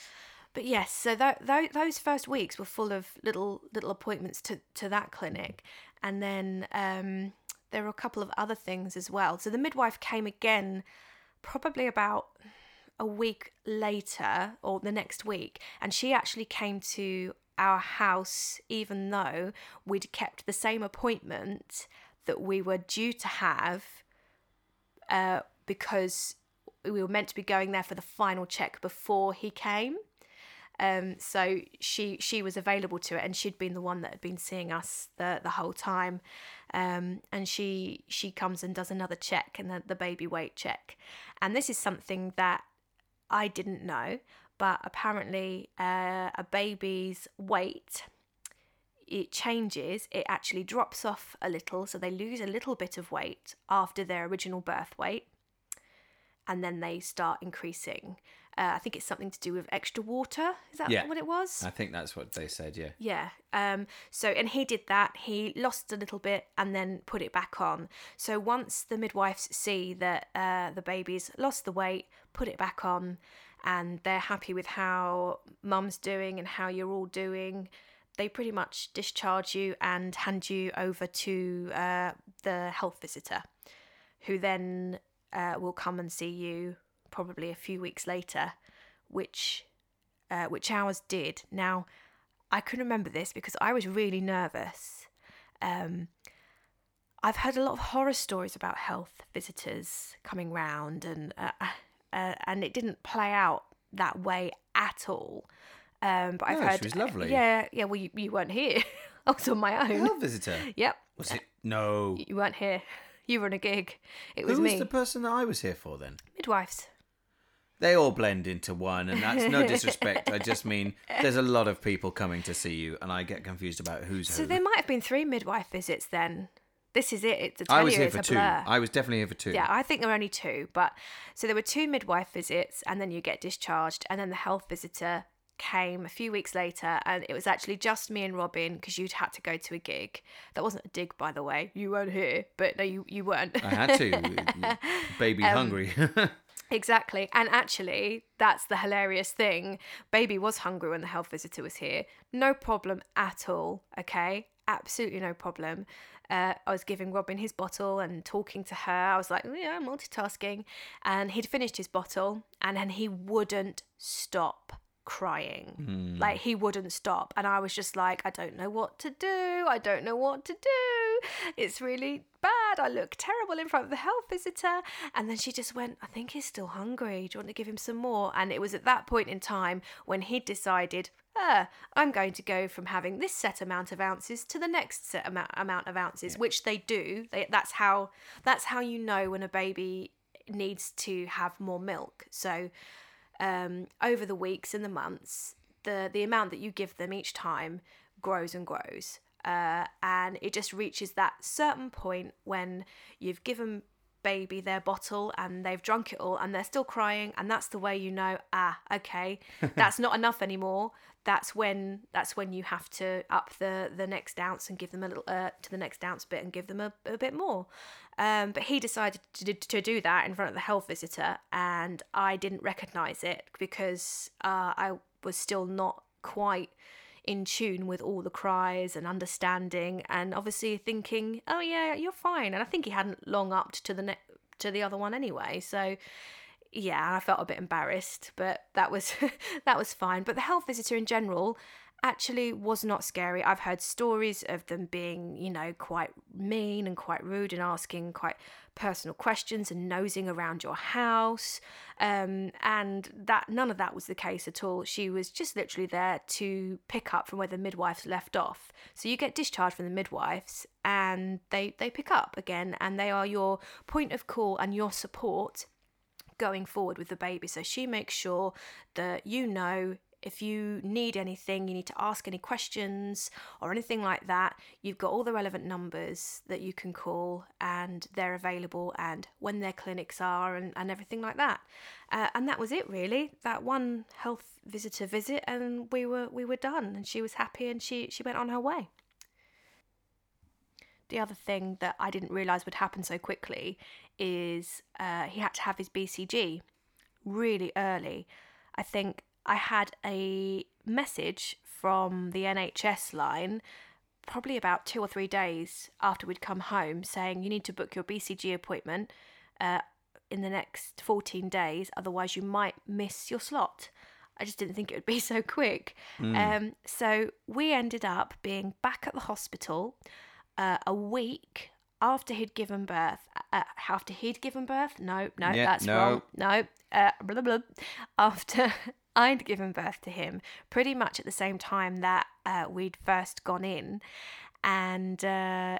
B: but yes, so th- th- those first weeks were full of little little appointments to to that clinic, and then um, there were a couple of other things as well. So the midwife came again, probably about a week later or the next week, and she actually came to our house even though we'd kept the same appointment that we were due to have uh, because we were meant to be going there for the final check before he came. Um, so she she was available to it, and she'd been the one that had been seeing us the the whole time. Um, and she she comes and does another check and the, the baby weight check, and this is something that I didn't know, but apparently uh, a baby's weight it changes it actually drops off a little so they lose a little bit of weight after their original birth weight and then they start increasing uh, i think it's something to do with extra water is that
A: Yeah.
B: what it was
A: I think that's what they said. Yeah.
B: yeah. Um, so, and he did that. He lost a little bit and then put it back on. So, once the midwives see that uh, the baby's lost the weight, put it back on, and they're happy with how mum's doing and how you're all doing, they pretty much discharge you and hand you over to uh, the health visitor, who then uh, will come and see you probably a few weeks later, which uh, which ours did. Now, I can remember this because I was really nervous. Um, I've heard a lot of horror stories about health visitors coming round, and uh, uh, and it didn't play out that way at all. Um, but I've
A: No, she
B: heard,
A: was lovely.
B: Yeah, yeah. Well, you, you weren't here. I was on my own.
A: Health visitor.
B: Yep,
A: Was it? No.
B: you weren't here. You were on a gig. It was
A: Who was
B: me.
A: the person that I was here for then?
B: Midwives.
A: They all blend into one, and that's no disrespect. I just mean there's a lot of people coming to see you, and I get confused about who's
B: So
A: who.
B: there might have been three midwife visits then. This is it. It's a
A: I was here for two.
B: blur.
A: I was definitely here for two.
B: Yeah, I think there were only two, but so there were two midwife visits, and then you get discharged, and then the health visitor came a few weeks later, and it was actually just me and Robin because you'd had to go to a gig. That wasn't a dig, by the way. You weren't here, but no, you you weren't.
A: I had to. Baby
B: Um,
A: hungry.
B: Exactly. And actually, that's the hilarious thing. Baby was hungry when the health visitor was here. No problem at all. Okay. Absolutely no problem. Uh, I was giving Robin his bottle and talking to her. I was like, "Oh, yeah, multitasking. And he'd finished his bottle and then he wouldn't stop crying. Like he wouldn't stop. And I was just like, I don't know what to do. I don't know what to do. It's really bad. I look terrible in front of the health visitor. And then she just went, I think he's still hungry. Do you want to give him some more? And it was at that point in time when he decided, ah, I'm going to go from having this set amount of ounces to the next set amount, amount of ounces, which they do. They, that's how that's how you know when a baby needs to have more milk. So um, over the weeks and the months, the the amount that you give them each time grows and grows, uh, and it just reaches that certain point when you've given baby their bottle and they've drunk it all and they're still crying and that's the way you know ah okay that's not enough anymore that's when that's when you have to up the the next ounce and give them a little uh, to the next ounce bit and give them a, a bit more. Um, but he decided to, to do that in front of the health visitor and i didn't recognize it because uh, i was still not quite in tune with all the cries and understanding and obviously thinking oh yeah you're fine. And i think he hadn't long upped to the ne- to the other one anyway. So yeah i felt a bit embarrassed but that was that was fine. But the health visitor in general actually was not scary. I've heard stories of them being you know quite mean and quite rude and asking quite personal questions and nosing around your house um, and that none of that was the case at all. She was just literally there to pick up from where the midwives left off. So you get discharged from the midwives and they they pick up again and they are your point of call and your support going forward with the baby. So she makes sure that you know if you need anything, you need to ask any questions or anything like that, you've got all the relevant numbers that you can call and they're available and when their clinics are and, and everything like that. Uh, and that was it really. That one health visitor visit and we were we were done and she was happy and she, she went on her way. The other thing that I didn't realise would happen so quickly is uh, he had to have his BCG really early. I think I had a message from the NHS line probably about two or three days after we'd come home saying you need to book your BCG appointment uh, in the next 14 days, otherwise, you might miss your slot. I just didn't think it would be so quick. Um, so we ended up being back at the hospital uh, a week after he'd given birth. Uh, after he'd given birth? No, no,
A: Yeah,
B: that's
A: no.
B: wrong. No, uh, blah, blah, blah. After I'd given birth to him, pretty much at the same time that uh, we'd first gone in, and uh,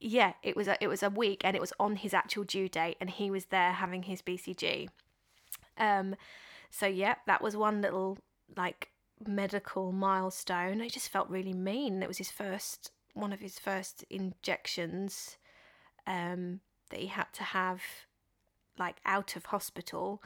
B: yeah, it was a, it was a week, and it was on his actual due date, and he was there having his BCG. Um, so yeah, that was one little like medical milestone. It just felt really mean. It was his first one of his first injections um, that he had to have like out of hospital.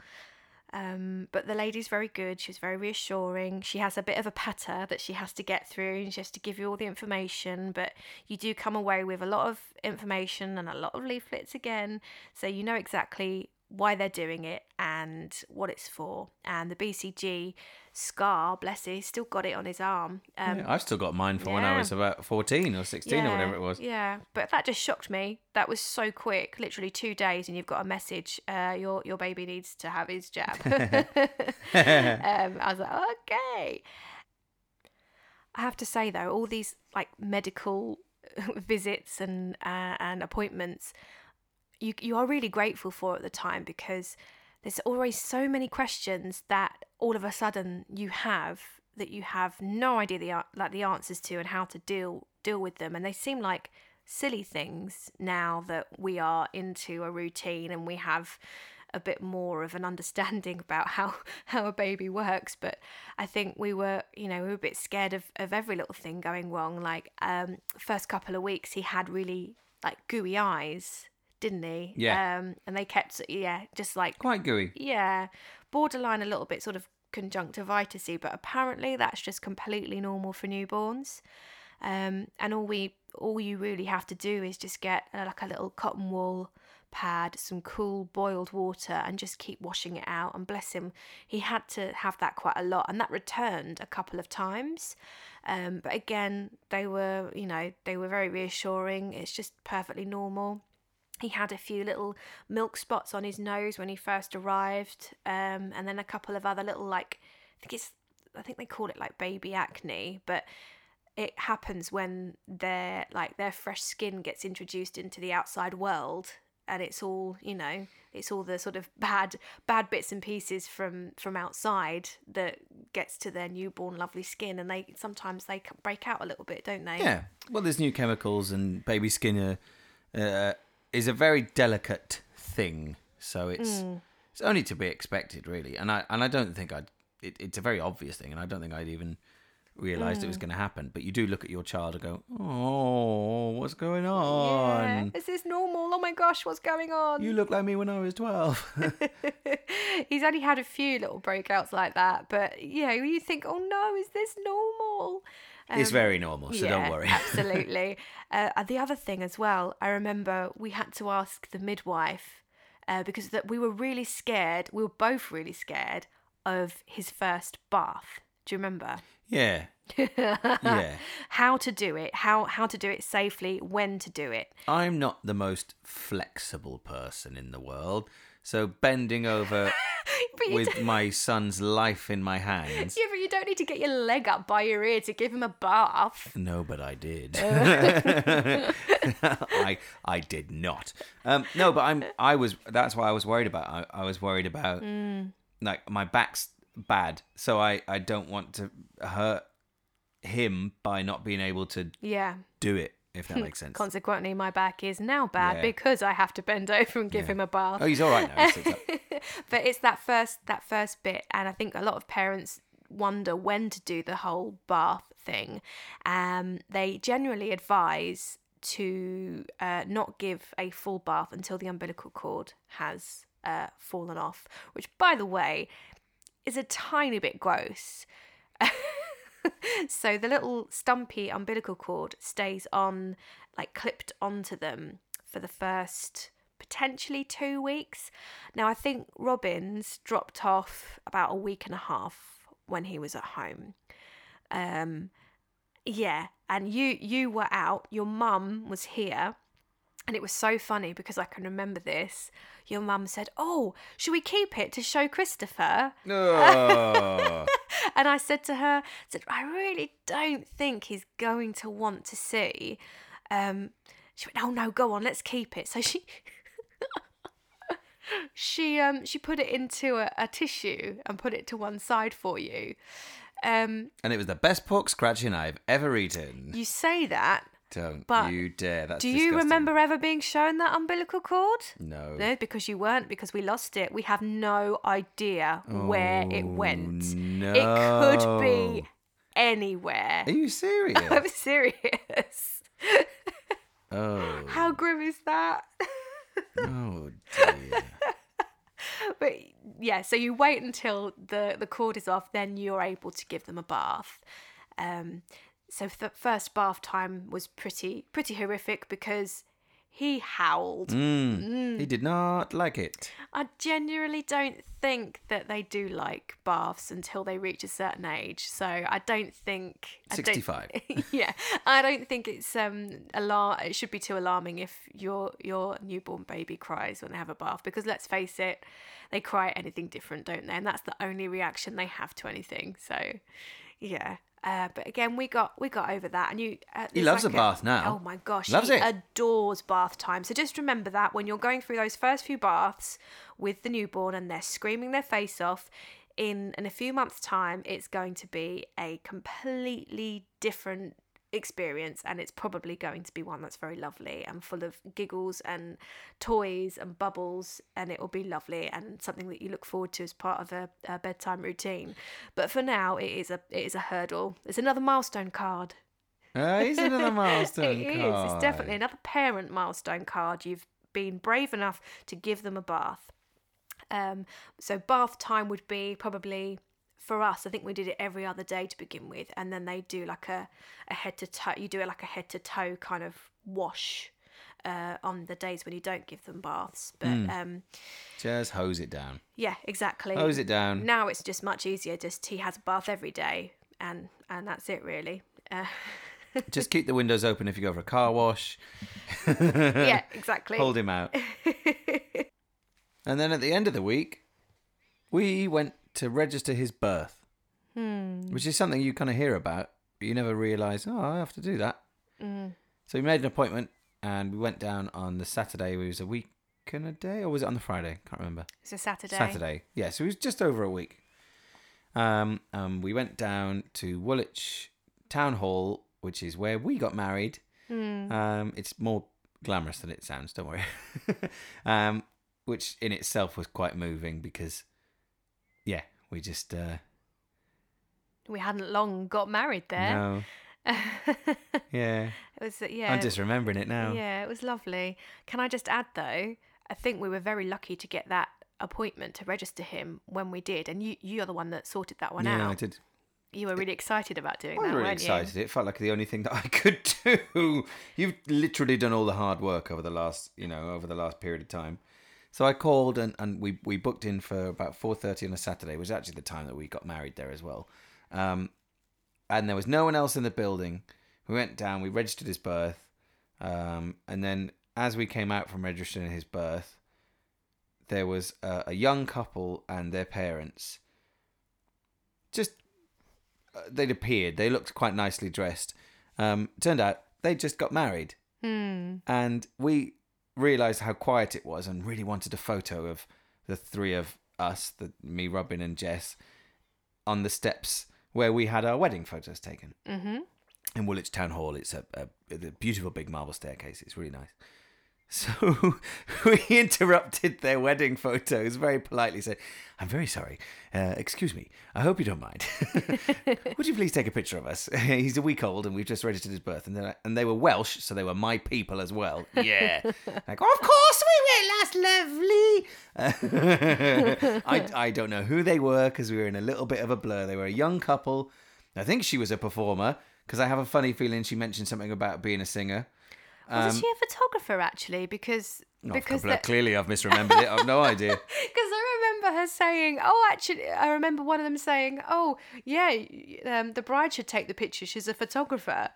B: Um, but the lady's very good. She was very reassuring. She has a bit of a patter that she has to get through and she has to give you all the information. But you do come away with a lot of information and a lot of leaflets again. So you know exactly why they're doing it and what it's for. And the BCG scar, bless you, still got it on his arm. Um,
A: Yeah, I've still got mine from when I was about 14 or 16 or whatever it was.
B: Yeah, but that just shocked me. That was so quick, literally two days, and you've got a message. Uh, your your baby needs to have his jab. um, I was like, okay. I have to say though, all these like medical visits and uh, and appointments, you you are really grateful for at the time because there's always so many questions that all of a sudden you have that you have no idea the like the answers to and how to deal deal with them. And they seem like silly things now that we are into a routine and we have a bit more of an understanding about how how a baby works. But i think we were you know we were a bit scared of, of every little thing going wrong. Like um first couple of weeks he had really like gooey eyes didn't he
A: Yeah.
B: um and they kept yeah just like
A: Quite gooey.
B: yeah, borderline a little bit sort of conjunctivitis but apparently that's just completely normal for newborns. Um, and all we all you really have to do is just get uh, like a little cotton wool pad, some cool boiled water, and just keep washing it out. And bless him, he had to have that quite a lot, and that returned a couple of times. Um, but again, they were, you know, they were very reassuring. It's just perfectly normal. He had a few little milk spots on his nose when he first arrived, um, and then a couple of other little like I think it's I think they call it like baby acne, but it happens when their like their fresh skin gets introduced into the outside world and it's all you know it's all the sort of bad bad bits and pieces from from outside that gets to their newborn lovely skin and they sometimes they break out a little bit don't they
A: Yeah. Well, there's new chemicals, and baby skin uh, uh, is a very delicate thing. So it's
B: Mm.
A: it's only to be expected, really. And I and I don't think I'd. It, it's a very obvious thing, and I don't think I'd even realised
B: Mm.
A: it was going to happen. But you do look at your child and go, "Oh, what's going
B: yeah.
A: on?
B: is this normal oh my gosh what's going on
A: You look like me when I was 12.
B: He's only had a few little breakouts like that, but you know, you think, oh no, is this normal?
A: It's
B: Um,
A: very normal, so don't worry.
B: absolutely. Uh, the other thing as well, I remember we had to ask the midwife uh, because that we were really scared. We were both really scared of his first bath. Do you remember?
A: yeah. Yeah.
B: How to do it? How how to do it safely? When to do it?
A: I'm not the most flexible person in the world. So bending over
B: But you
A: with my son's life in my hands.
B: Yeah, but you don't need to get your leg up by your ear to give him a bath.
A: No, but I did. I I did not. Um, no, but I'm. I was. That's why I was worried about. I, I was worried about
B: Hmm.
A: like my back's bad, so I I don't want to hurt him by not being able to
B: Yeah.
A: do it. If that makes sense.
B: Consequently, my back is now bad
A: Yeah.
B: because I have to bend over and give
A: Yeah.
B: him a bath.
A: Oh, he's all right now. He sits up.
B: but it's that first that first bit, and I think a lot of parents wonder when to do the whole bath thing, um, they generally advise to uh, not give a full bath until the umbilical cord has uh, fallen off, which, by the way, is a tiny bit gross. so the little stumpy umbilical cord stays on, like clipped onto them for the first potentially two weeks. Now, I think Robbins dropped off about a week and a half when he was at home. Um, yeah, and you you were out. Your mum was here, and it was so funny because I can remember this. Your mum said, "Oh, should we keep it to show Christopher?"
A: Oh.
B: And I said to her, "said I really don't think he's going to want to see." Um, she went, "Oh no, go on, let's keep it." So she. she um she put it into a, a tissue and put it to one side for you um
A: and it was the best pork scratching I've ever eaten.
B: you say that
A: Don't
B: but
A: you dare. That's
B: do you
A: disgusting.
B: remember ever being shown that umbilical cord
A: No.
B: no because you weren't because we lost it we have no idea where it went
A: Oh, No.
B: it could be anywhere
A: Are you serious?
B: i'm serious
A: oh.
B: how grim is that
A: Oh dear.
B: but yeah, so you wait until the the cord is off, then you're able to give them a bath. Um, so the first bath time was pretty pretty horrific because he howled.
A: Mm. He did not like it.
B: I genuinely don't think that they do like baths until they reach a certain age. So I don't think I
A: 65.
B: yeah, I don't think it's um alarm. It should be too alarming if your your newborn baby cries when they have a bath because let's face it, they cry at anything different, don't they? And that's the only reaction they have to anything. So, yeah. Uh, but again, we got we got over that, and you. Uh,
A: He loves
B: like
A: a bath now.
B: Oh my gosh,
A: Loves
B: he
A: it.
B: adores bath time. So just remember that when you're going through those first few baths with the newborn and they're screaming their face off, in in a few months' time, it's going to be a completely different experience and it's probably going to be one that's very lovely and full of giggles and toys and bubbles and it will be lovely and something that you look forward to as part of a, a bedtime routine but for now it is a it is a hurdle it's another milestone card
A: Uh, he's another milestone
B: it is.
A: card.
B: It's definitely another parent milestone card. You've been brave enough to give them a bath. Um, so bath time would be probably for us. I think we did it every other day to begin with, and then they do like a, a head to toe. You do it like a head to toe kind of wash uh, on the days when you don't give them baths. But
A: Hmm.
B: um,
A: Just hose it down.
B: yeah, exactly.
A: Hose it down.
B: Now it's just much easier. Just he has a bath every day, and and that's it really. Uh,
A: Just keep the windows open if you go for a car wash.
B: yeah, exactly.
A: Hold him out. and then at the end of the week, we went to register his birth,
B: Hmm.
A: which is something you kind of hear about, but you never realise, oh, I have to do that.
B: Mm.
A: So we made an appointment and we went down on the Saturday. It was a week and a day, or was it on the Friday? Can't remember.
B: It's a Saturday.
A: Saturday. Yeah, so it was just over a week. Um, um, we went down to Woolwich Town Hall, which is where we got married.
B: Hmm.
A: Um, it's more glamorous than it sounds. Don't worry. um, which in itself was quite moving because, we just uh,
B: We hadn't long got married there.
A: no, yeah.
B: it was uh, yeah.
A: I'm just remembering it now.
B: Yeah, it was lovely. Can I just add though? I think we were very lucky to get that appointment to register him when we did, and you you're the one that sorted that one
A: Yeah,
B: out.
A: I did.
B: You were really excited about doing
A: I was
B: that,
A: really excited. It felt like the only thing that I could do. You've literally done all the hard work over the last, you know, over the last period of time. So I called and, and we, we booked in for about four thirty on a Saturday, which was actually the time that we got married there as well. Um, and there was no one else in the building. We went down, we registered his birth, um, and then as we came out from registering his birth, there was a, a young couple and their parents. Just uh, they'd appeared. They looked quite nicely dressed. Um, turned out they just got married?
B: Hmm.
A: and we realised how quiet it was, and really wanted a photo of the three of us, the me, Robin, and Jess, on the steps where we had our wedding photos taken
B: Mm-hmm.
A: in Woolwich Town Hall. It's a, a, a beautiful big marble staircase. It's really nice. So we interrupted their wedding photos very politely, said, I'm very sorry. Uh, excuse me. I hope you don't mind. Would you please take a picture of us? He's a week old and we've just registered his birth. And, they're- and they were Welsh, so they were my people as well. Yeah. like, of course we will. That's lovely. I, I don't know who they were because we were in a little bit of a blur. They were a young couple. I think she was a performer because I have a funny feeling she mentioned something about being a singer.
B: Was she a photographer actually? Because
A: Oh,
B: because
A: couple of-
B: the-
A: clearly I've misremembered it. I've no idea.
B: Because I remember her saying, "Oh, actually, I remember one of them saying, oh, yeah, um, the bride should take the picture. She's a photographer,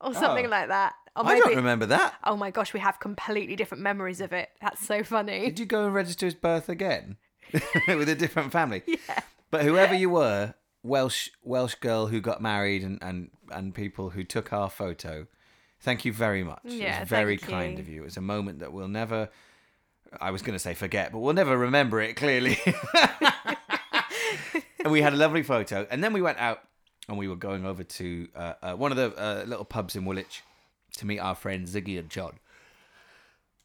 B: or something
A: Oh.
B: like that." Or
A: I don't remember that.
B: Oh my gosh, we have completely different memories of it. That's so funny.
A: Did you go and register his birth again with a different family? Yeah. But whoever you were, Welsh Welsh girl who got married and and and people who took our photo, thank you very much. it
B: Yeah,
A: was very kind
B: you.
A: of you. It was a moment that we'll never. I was going to say forget, but we'll never remember it clearly. and we had a lovely photo, and then we went out and we were going over to uh, uh, one of the uh, little pubs in Woolwich to meet our friends Ziggy and John.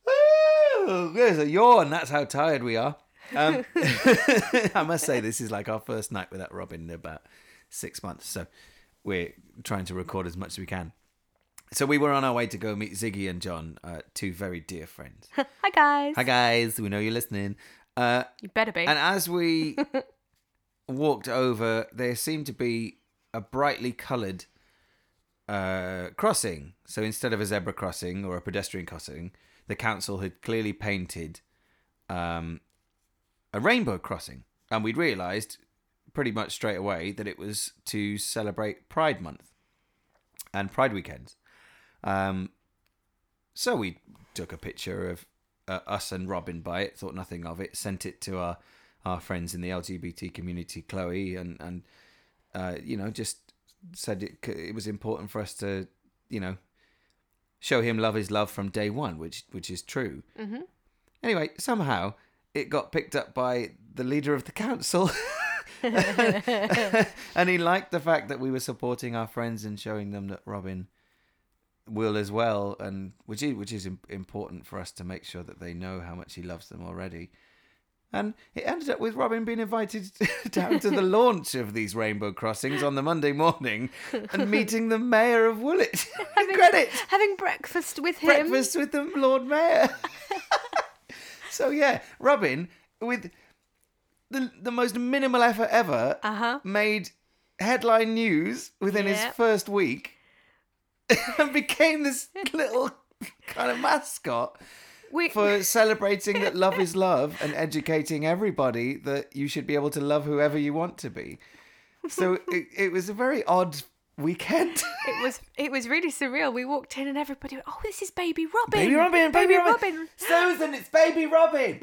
A: Oh, there's a yawn. That's how tired we are. Um, I must say, this is like our first night without Robin in about six months. So we're trying to record as much as we can. So we were on our way to go meet Ziggy and John, uh, two very dear friends.
B: Hi guys.
A: Hi, guys. We know you're listening. Uh,
B: You better be.
A: and as we walked over, there seemed to be a brightly coloured uh, crossing. So instead of a zebra crossing or a pedestrian crossing, the council had clearly painted um, a rainbow crossing. And we'd realised pretty much straight away that it was to celebrate Pride Month and Pride weekends. Um, so we took a picture of uh, us and Robin by it, thought nothing of it, sent it to our our friends in the LGBT community, Chloe, and and uh, you know just said it it was important for us to you know show him love is love from day one, which which is true.
B: Mhm.
A: Anyway, somehow it got picked up by the leader of the council. and he liked the fact that we were supporting our friends and showing them that Robin will as well, and which is which is important for us to make sure that they know how much he loves them already. And it ended up with Robin being invited down to the launch of these rainbow crossings on the Monday morning and meeting the mayor of Woolwich. Credit
B: Having breakfast with him.
A: breakfast with the Lord Mayor. so yeah, Robin with the the most minimal effort ever
B: Uh-huh.
A: made headline news within his first week and became this little kind of mascot
B: We,
A: for celebrating that love is love and educating everybody that you should be able to love whoever you want to be. So it, it was a very odd weekend.
B: it was it was really surreal. We walked in and everybody went, "Oh, this is Baby Robin."
A: Baby Robin, baby, Robin.
B: Robin.
A: Susan, it's baby Robin.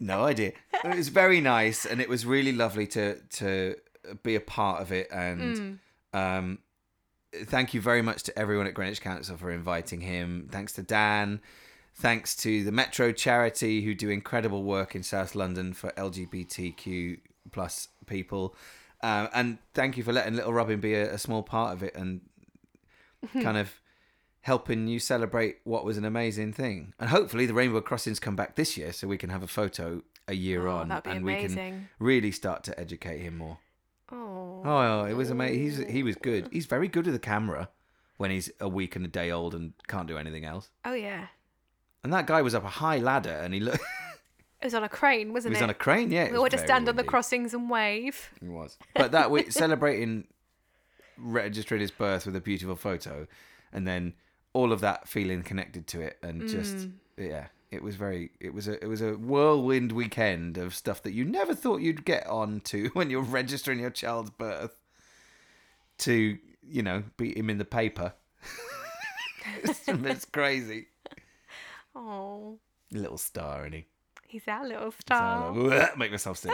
A: no idea. It was very nice, and it was really lovely to to be a part of it. And um, thank you very much to everyone at Greenwich Council for inviting him. Thanks to Dan. Thanks to the Metro charity who do incredible work in South London for LGBTQ plus people. Um, and thank you for letting little Robin be a, a small part of it and kind of helping you celebrate what was an amazing thing. And hopefully the Rainbow Crossings come back this year so we can have a photo a year
B: Oh,
A: on and we can really start to educate him more.
B: Oh.
A: Oh, it was amazing. He's he was good. He's very good with the camera when he's a week and a day old and can't do anything else.
B: Oh yeah.
A: And that guy was up a high ladder and he looked
B: It was on a crane, wasn't
A: was
B: it?
A: Was on a crane, yeah. it
B: we
A: was
B: ought to
A: very
B: stand on the
A: windy.
B: crossings and wave.
A: It was. But that week celebrating registering his birth with a beautiful photo and then all of that feeling connected to it and just
B: Mm.
A: yeah it was very it was a it was a whirlwind weekend of stuff that you never thought you'd get on to when you're registering your child's birth to you know beat him in the paper. It's, it's crazy.
B: Oh,
A: little star and he?
B: He's our little star.
A: Make myself sick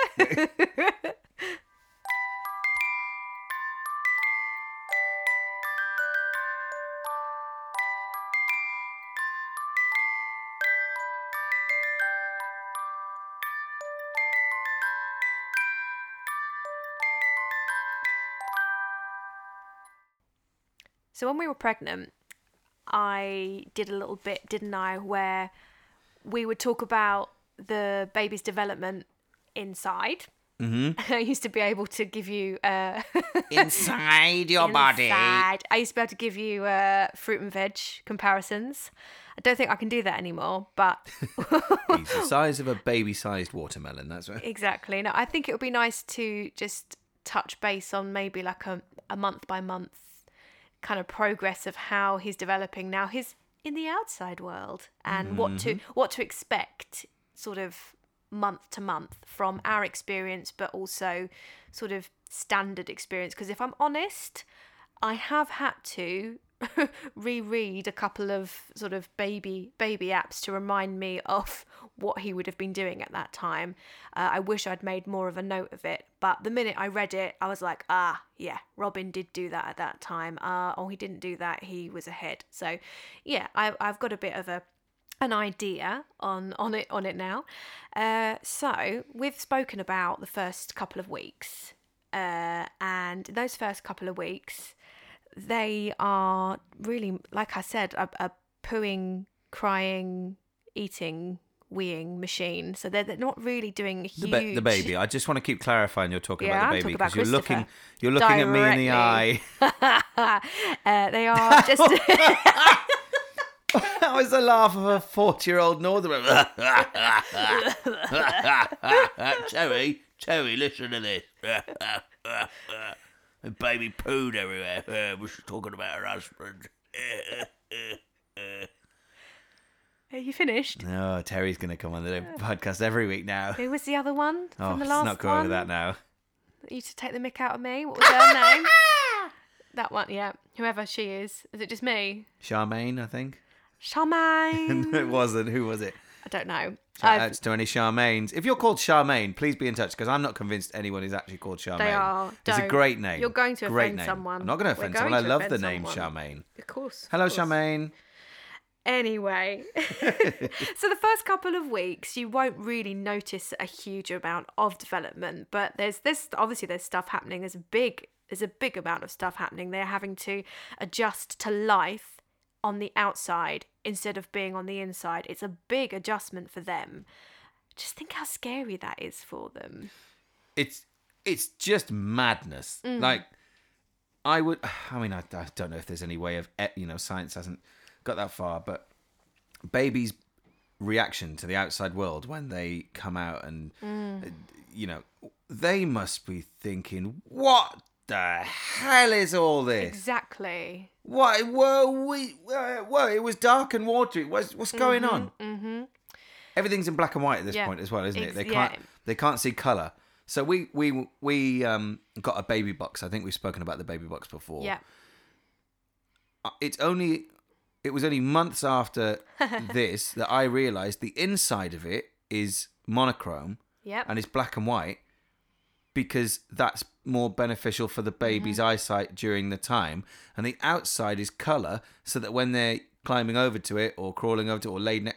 B: So when we were pregnant, I did a little bit, didn't I, where we would talk about the baby's development inside. Mm-hmm. I used to be able to give you uh,
A: Inside your body.
B: I used to be able to give you uh, fruit and veg comparisons. I don't think I can do that anymore, but
A: He's the size of a baby-sized watermelon. That's right.
B: exactly. No, I think it would be nice to just touch base on maybe like a, a month by month kind of progress of how he's developing now. He's in the outside world and what to mm-hmm. what to expect, sort of month to month from our experience, but also sort of standard experience. Because if I'm honest, I have had to reread a couple of sort of baby baby apps to remind me of what he would have been doing at that time. Uh, I wish I'd made more of a note of it, but the minute I read it, I was like, ah, yeah, Robin did do that at that time. Uh, oh, he didn't do that. He was ahead. So, yeah, I, I've got a bit of a an idea on on it on it now. Uh, so we've spoken about the first couple of weeks, uh, and those first couple of weeks, they are really, like I said, a, a pooing, crying, eating, weeing machine. So they're, they're not really doing
A: The,
B: huge.
A: ba- the baby. I just want to keep clarifying you're talking
B: Yeah,
A: about the baby
B: because
A: you're looking you're looking at me in the eye.
B: Uh, they are just.
A: that was the laugh of a 40-year-old northerner. Terry, Terry, listen to this. A baby pooed everywhere. Uh, was talking about her husband.
B: Are you finished?
A: Oh, Terry's going to come on the podcast every week now.
B: Who was the other one from the
A: let's
B: last
A: not go
B: one?
A: over that now.
B: You used to take the mick out of me. What was her name? That one, yeah. Whoever she is. Is it just me?
A: Charmaine, I think.
B: Charmaine.
A: it wasn't. Who was it?
B: I don't know.
A: Shout
B: I've-
A: outs to any Charmaines. If you're called Charmaine, please be in touch because I'm not convinced anyone is actually called Charmaine.
B: They are.
A: It's a great name.
B: You're going to
A: great
B: offend
A: name.
B: someone.
A: I'm not going to offend
B: going
A: someone. I love the name
B: someone.
A: Charmaine.
B: of course. of
A: Hello,
B: course.
A: Charmaine.
B: Anyway, so the first couple of weeks, you won't really notice a huge amount of development, but there's this obviously there's stuff happening. There's a big there's a big amount of stuff happening. They're having to adjust to life on the outside instead of being on the inside. It's a big adjustment for them. Just think how scary that is for them.
A: It's it's just madness.
B: Mm.
A: Like I would. I mean, I, I don't know if there's any way of eh, you know science hasn't got that far, but babies' reaction to the outside world when they come out and
B: Mm.
A: uh, you know they must be thinking, what the hell is all this?
B: Exactly.
A: Why? Whoa, we, whoa, whoa, it was dark and watery. What's, what's going on?
B: Mm-hmm.
A: Everything's in black and white at this
B: Yeah.
A: point as well, isn't it? They can't, they can't see color. So we, we, we um, got a baby box. I think we've spoken about the baby box before.
B: Yeah.
A: Uh, It's only, it was only months after this that I realised the inside of it is monochrome
B: Yep.
A: and it's black and white because that's more beneficial for the baby's mm-hmm. eyesight during the time. And the outside is color so that when they're climbing over to it or crawling over to it or laid ne-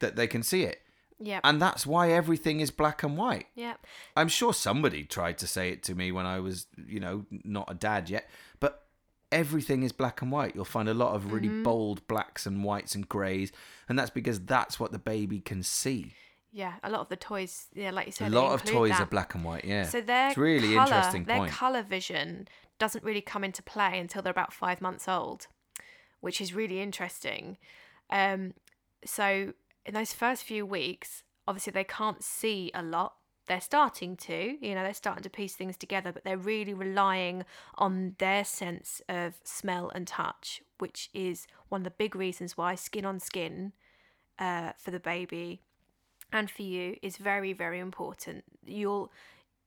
A: that they can see it.
B: Yep.
A: and that's why everything is black and white.
B: Yep.
A: i'm sure somebody tried to say it to me when i was you know not a dad yet but everything is black and white. You'll find a lot of really mm-hmm. bold blacks and whites and grays and that's because that's what the baby can see
B: Yeah, a lot of the toys, yeah, like you said,
A: a
B: lot
A: of toys
B: that.
A: are black and white yeah
B: So their
A: it's really
B: colour,
A: interesting
B: their
A: point
B: color vision doesn't really come into play until they're about five months old, which is really interesting. Um, so in those first few weeks, obviously they can't see a lot. They're starting to, you know, they're starting to piece things together, but they're really relying on their sense of smell and touch, which is one of the big reasons why skin on skin uh, for the baby and for you is very very important. You'll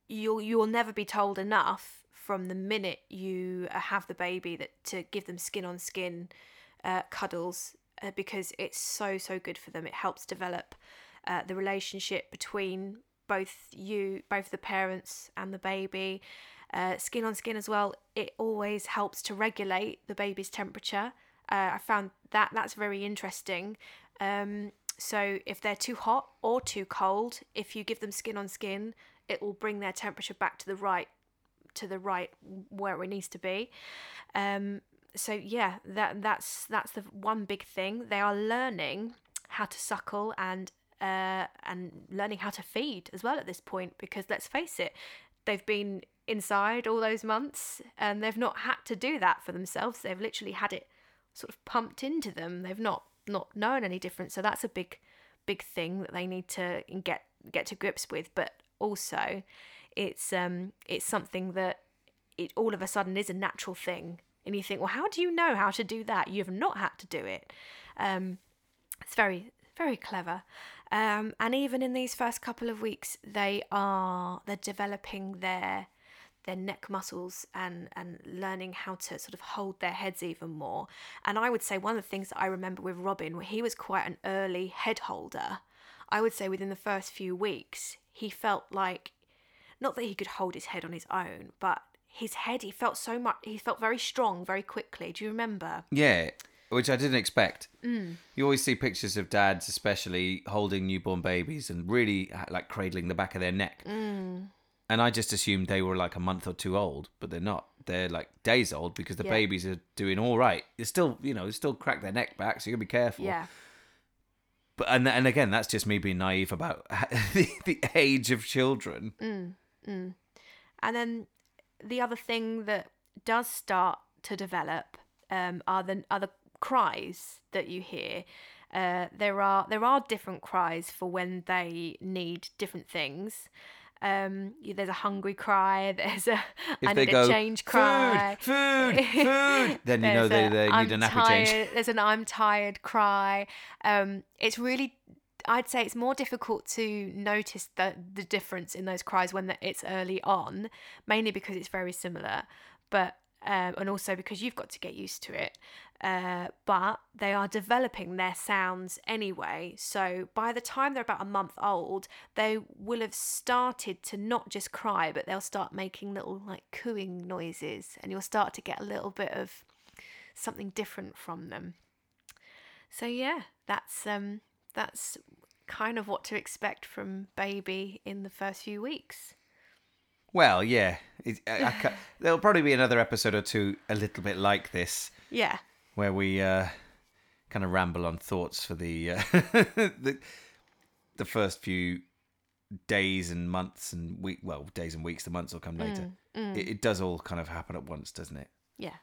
B: you'll you'll never be told enough from the minute you uh, have the baby that to give them skin on skin uh, cuddles uh, because it's so so good for them. It helps develop uh, the relationship between both you both the parents and the baby. Uh, skin on skin as well it always helps to regulate the baby's temperature. Uh, i found that that's very interesting. Um, so if they're too hot or too cold, if you give them skin on skin, it will bring their temperature back to the right to the right where it needs to be. Um, so yeah, that that's that's the one big thing. They are learning how to suckle and uh, and learning how to feed as well at this point. Because let's face it, they've been inside all those months and they've not had to do that for themselves. They've literally had it sort of pumped into them. They've not not known any different. So that's a big big thing that they need to get get to grips with. But also, it's um it's something that it all of a sudden is a natural thing. And you think, well, how do you know how to do that? You've not had to do it. Um, it's very, very clever. Um, and even in these first couple of weeks, they are they're developing their their neck muscles and and learning how to sort of hold their heads even more. And I would say one of the things that I remember with Robin, where he was quite an early head holder, I would say within the first few weeks, he felt like not that he could hold his head on his own, but his head he felt so much he felt very strong very quickly. Do you remember?
A: Yeah, which I didn't expect. Mm. You always see pictures of dads, especially holding newborn babies and really like cradling the back of their neck.
B: Mm.
A: And I just assumed they were like a month or two old, but they're not. They're like days old because the
B: Yeah.
A: babies are doing all right. They're still, you know, they still crack their neck back, so you gotta be careful.
B: Yeah.
A: But and and again, that's just me being naive about the, the age of children.
B: Mm. And then the other thing that does start to develop um, are the are the cries that you hear. Uh, there are there are different cries for when they need different things. Um, there's a hungry cry. There's a
A: If
B: I need
A: go
B: a change cry.
A: food, food, food, then you know they, they
B: "I'm
A: need a nappy
B: tired,
A: change.
B: There's an I'm tired cry. Um, it's really, I'd say it's more difficult to notice the, the difference in those cries when the, it's early on, mainly because it's very similar, but um, and also because you've got to get used to it. Uh, but they are developing their sounds anyway. So by the time they're about a month old, they will have started to not just cry, but they'll start making little like cooing noises, and you'll start to get a little bit of something different from them. So yeah, that's um that's kind of what to expect from baby in the first few weeks.
A: Well, yeah, it, I, I there'll probably be another episode or two a little bit like this,
B: Yeah.
A: where we uh, kind of ramble on thoughts for the, uh, the the first few days and months and week. Well, days and weeks. The months will come later. It, it does all kind of happen at once, doesn't it?
B: Yeah.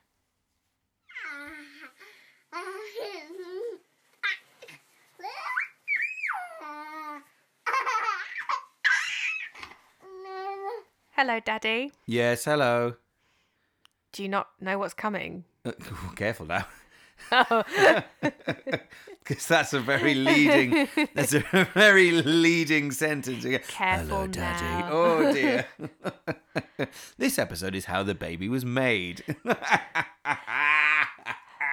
B: Hello, Daddy.
A: Yes. Hello.
B: Do you not know what's coming?
A: Uh, careful now. Because that's a very leading. That's a very leading sentence.
B: Careful
A: Hello, Daddy.
B: now."
A: Oh dear. this episode is how the baby was made.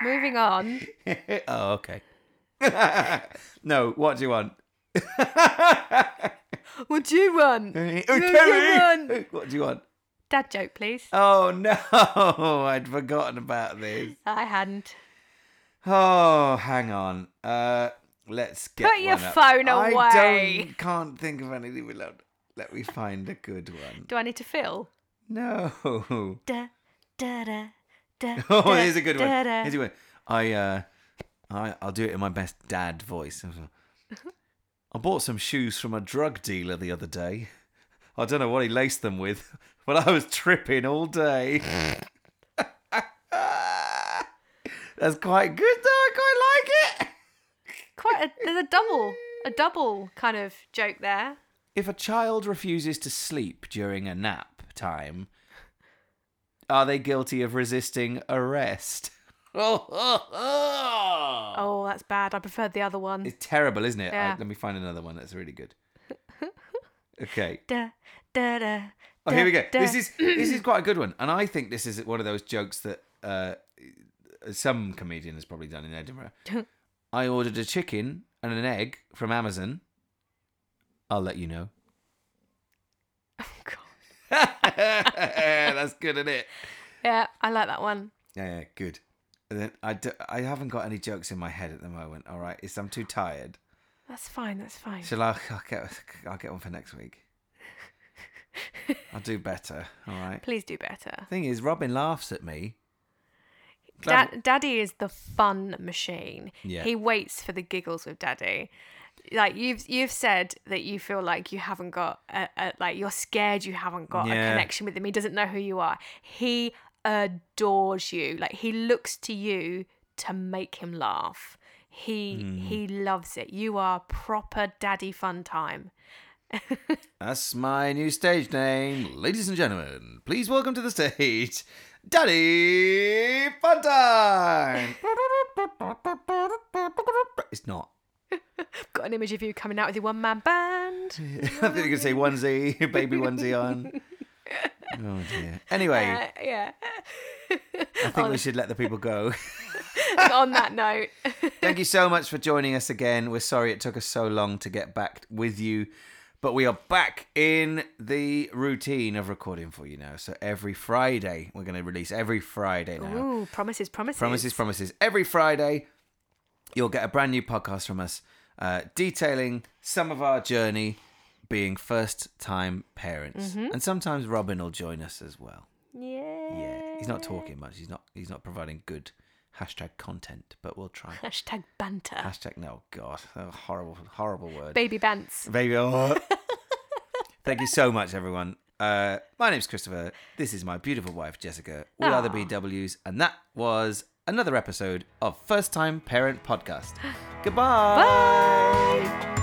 B: Moving on.
A: oh, okay. no, what do you want?
B: What do you want? What do you want?
A: What do you want?
B: Dad joke, please.
A: Oh no, I'd forgotten about this.
B: I hadn't.
A: Oh, hang on. Uh, let's get
B: Put your
A: one up.
B: phone
A: I
B: away.
A: don't, can't think of anything without. Let me find a good one.
B: Do I need to fill?
A: No.
B: Da, da, da, da,
A: Oh,
B: da,
A: here's a good one.
B: da, da.
A: Here's a good one. I uh, I I'll do it in my best dad voice. I bought some shoes from a drug dealer the other day. I don't know what he laced them with, but I was tripping all day. That's quite good, though. I quite like it.
B: Quite a, there's a double, a double kind of joke there.
A: If a child refuses to sleep during a nap time, are they guilty of resisting arrest? Oh, oh, oh.
B: Oh, that's bad. I preferred the other one.
A: It's terrible, isn't it? I-
B: Yeah.
A: let me find another one that's really good. Okay.
B: Da, da, da,
A: Oh, here we go. This is this is quite a good one, and I think this is one of those jokes that uh, some comedian has probably done in Edinburgh. I ordered a chicken and an egg from Amazon. I'll let you know.
B: Oh, God.
A: That's good, isn't it?
B: Yeah, I like that one.
A: Yeah, yeah, good. Then I, do, I haven't got any jokes in my head at the moment. All right, it's I'm too tired.
B: That's fine. That's fine.
A: Shall I? I'll get I'll get one for next week. I'll do better. All right.
B: Please do better.
A: Thing is, Robin laughs at me.
B: Dad, Daddy is the fun machine.
A: Yeah.
B: He waits for the giggles with Daddy. like you've you've said that you feel like you haven't got a, a, like you're scared you haven't got a connection with him. He doesn't know who you are. He adores you. Like he looks to you to make him laugh. He
A: Hmm.
B: he loves it. You are proper daddy fun time.
A: That's my new stage name. Ladies and gentlemen, please welcome to the stage, Daddy Fun Time. It's not.
B: Got an image of you coming out with your one man band.
A: I think you could say onesie, baby onesie on. Oh dear. Anyway,
B: Uh, yeah.
A: I think we should let the people go.
B: On that note,
A: Thank you so much for joining us again. We're sorry it took us so long to get back with you, but we are back in the routine of recording for you now. So every Friday, we're going to release every Friday now.
B: ooh, promises, promises,
A: Promises, promises. Every Friday, you'll get a brand new podcast from us uh, detailing some of our journey being first time parents. And sometimes Robin will join us as well.
B: Yeah.
A: Yeah. He's not talking much. He's not he's not providing good hashtag content, but we'll try.
B: Hashtag banter.
A: Hashtag no god. A horrible horrible word.
B: Baby bants.
A: Baby oh. Thank you so much everyone. Uh, my name's Christopher. This is my beautiful wife Jessica. We are the BWs, and that was another episode of First Time Parent Podcast. Goodbye.
B: Bye.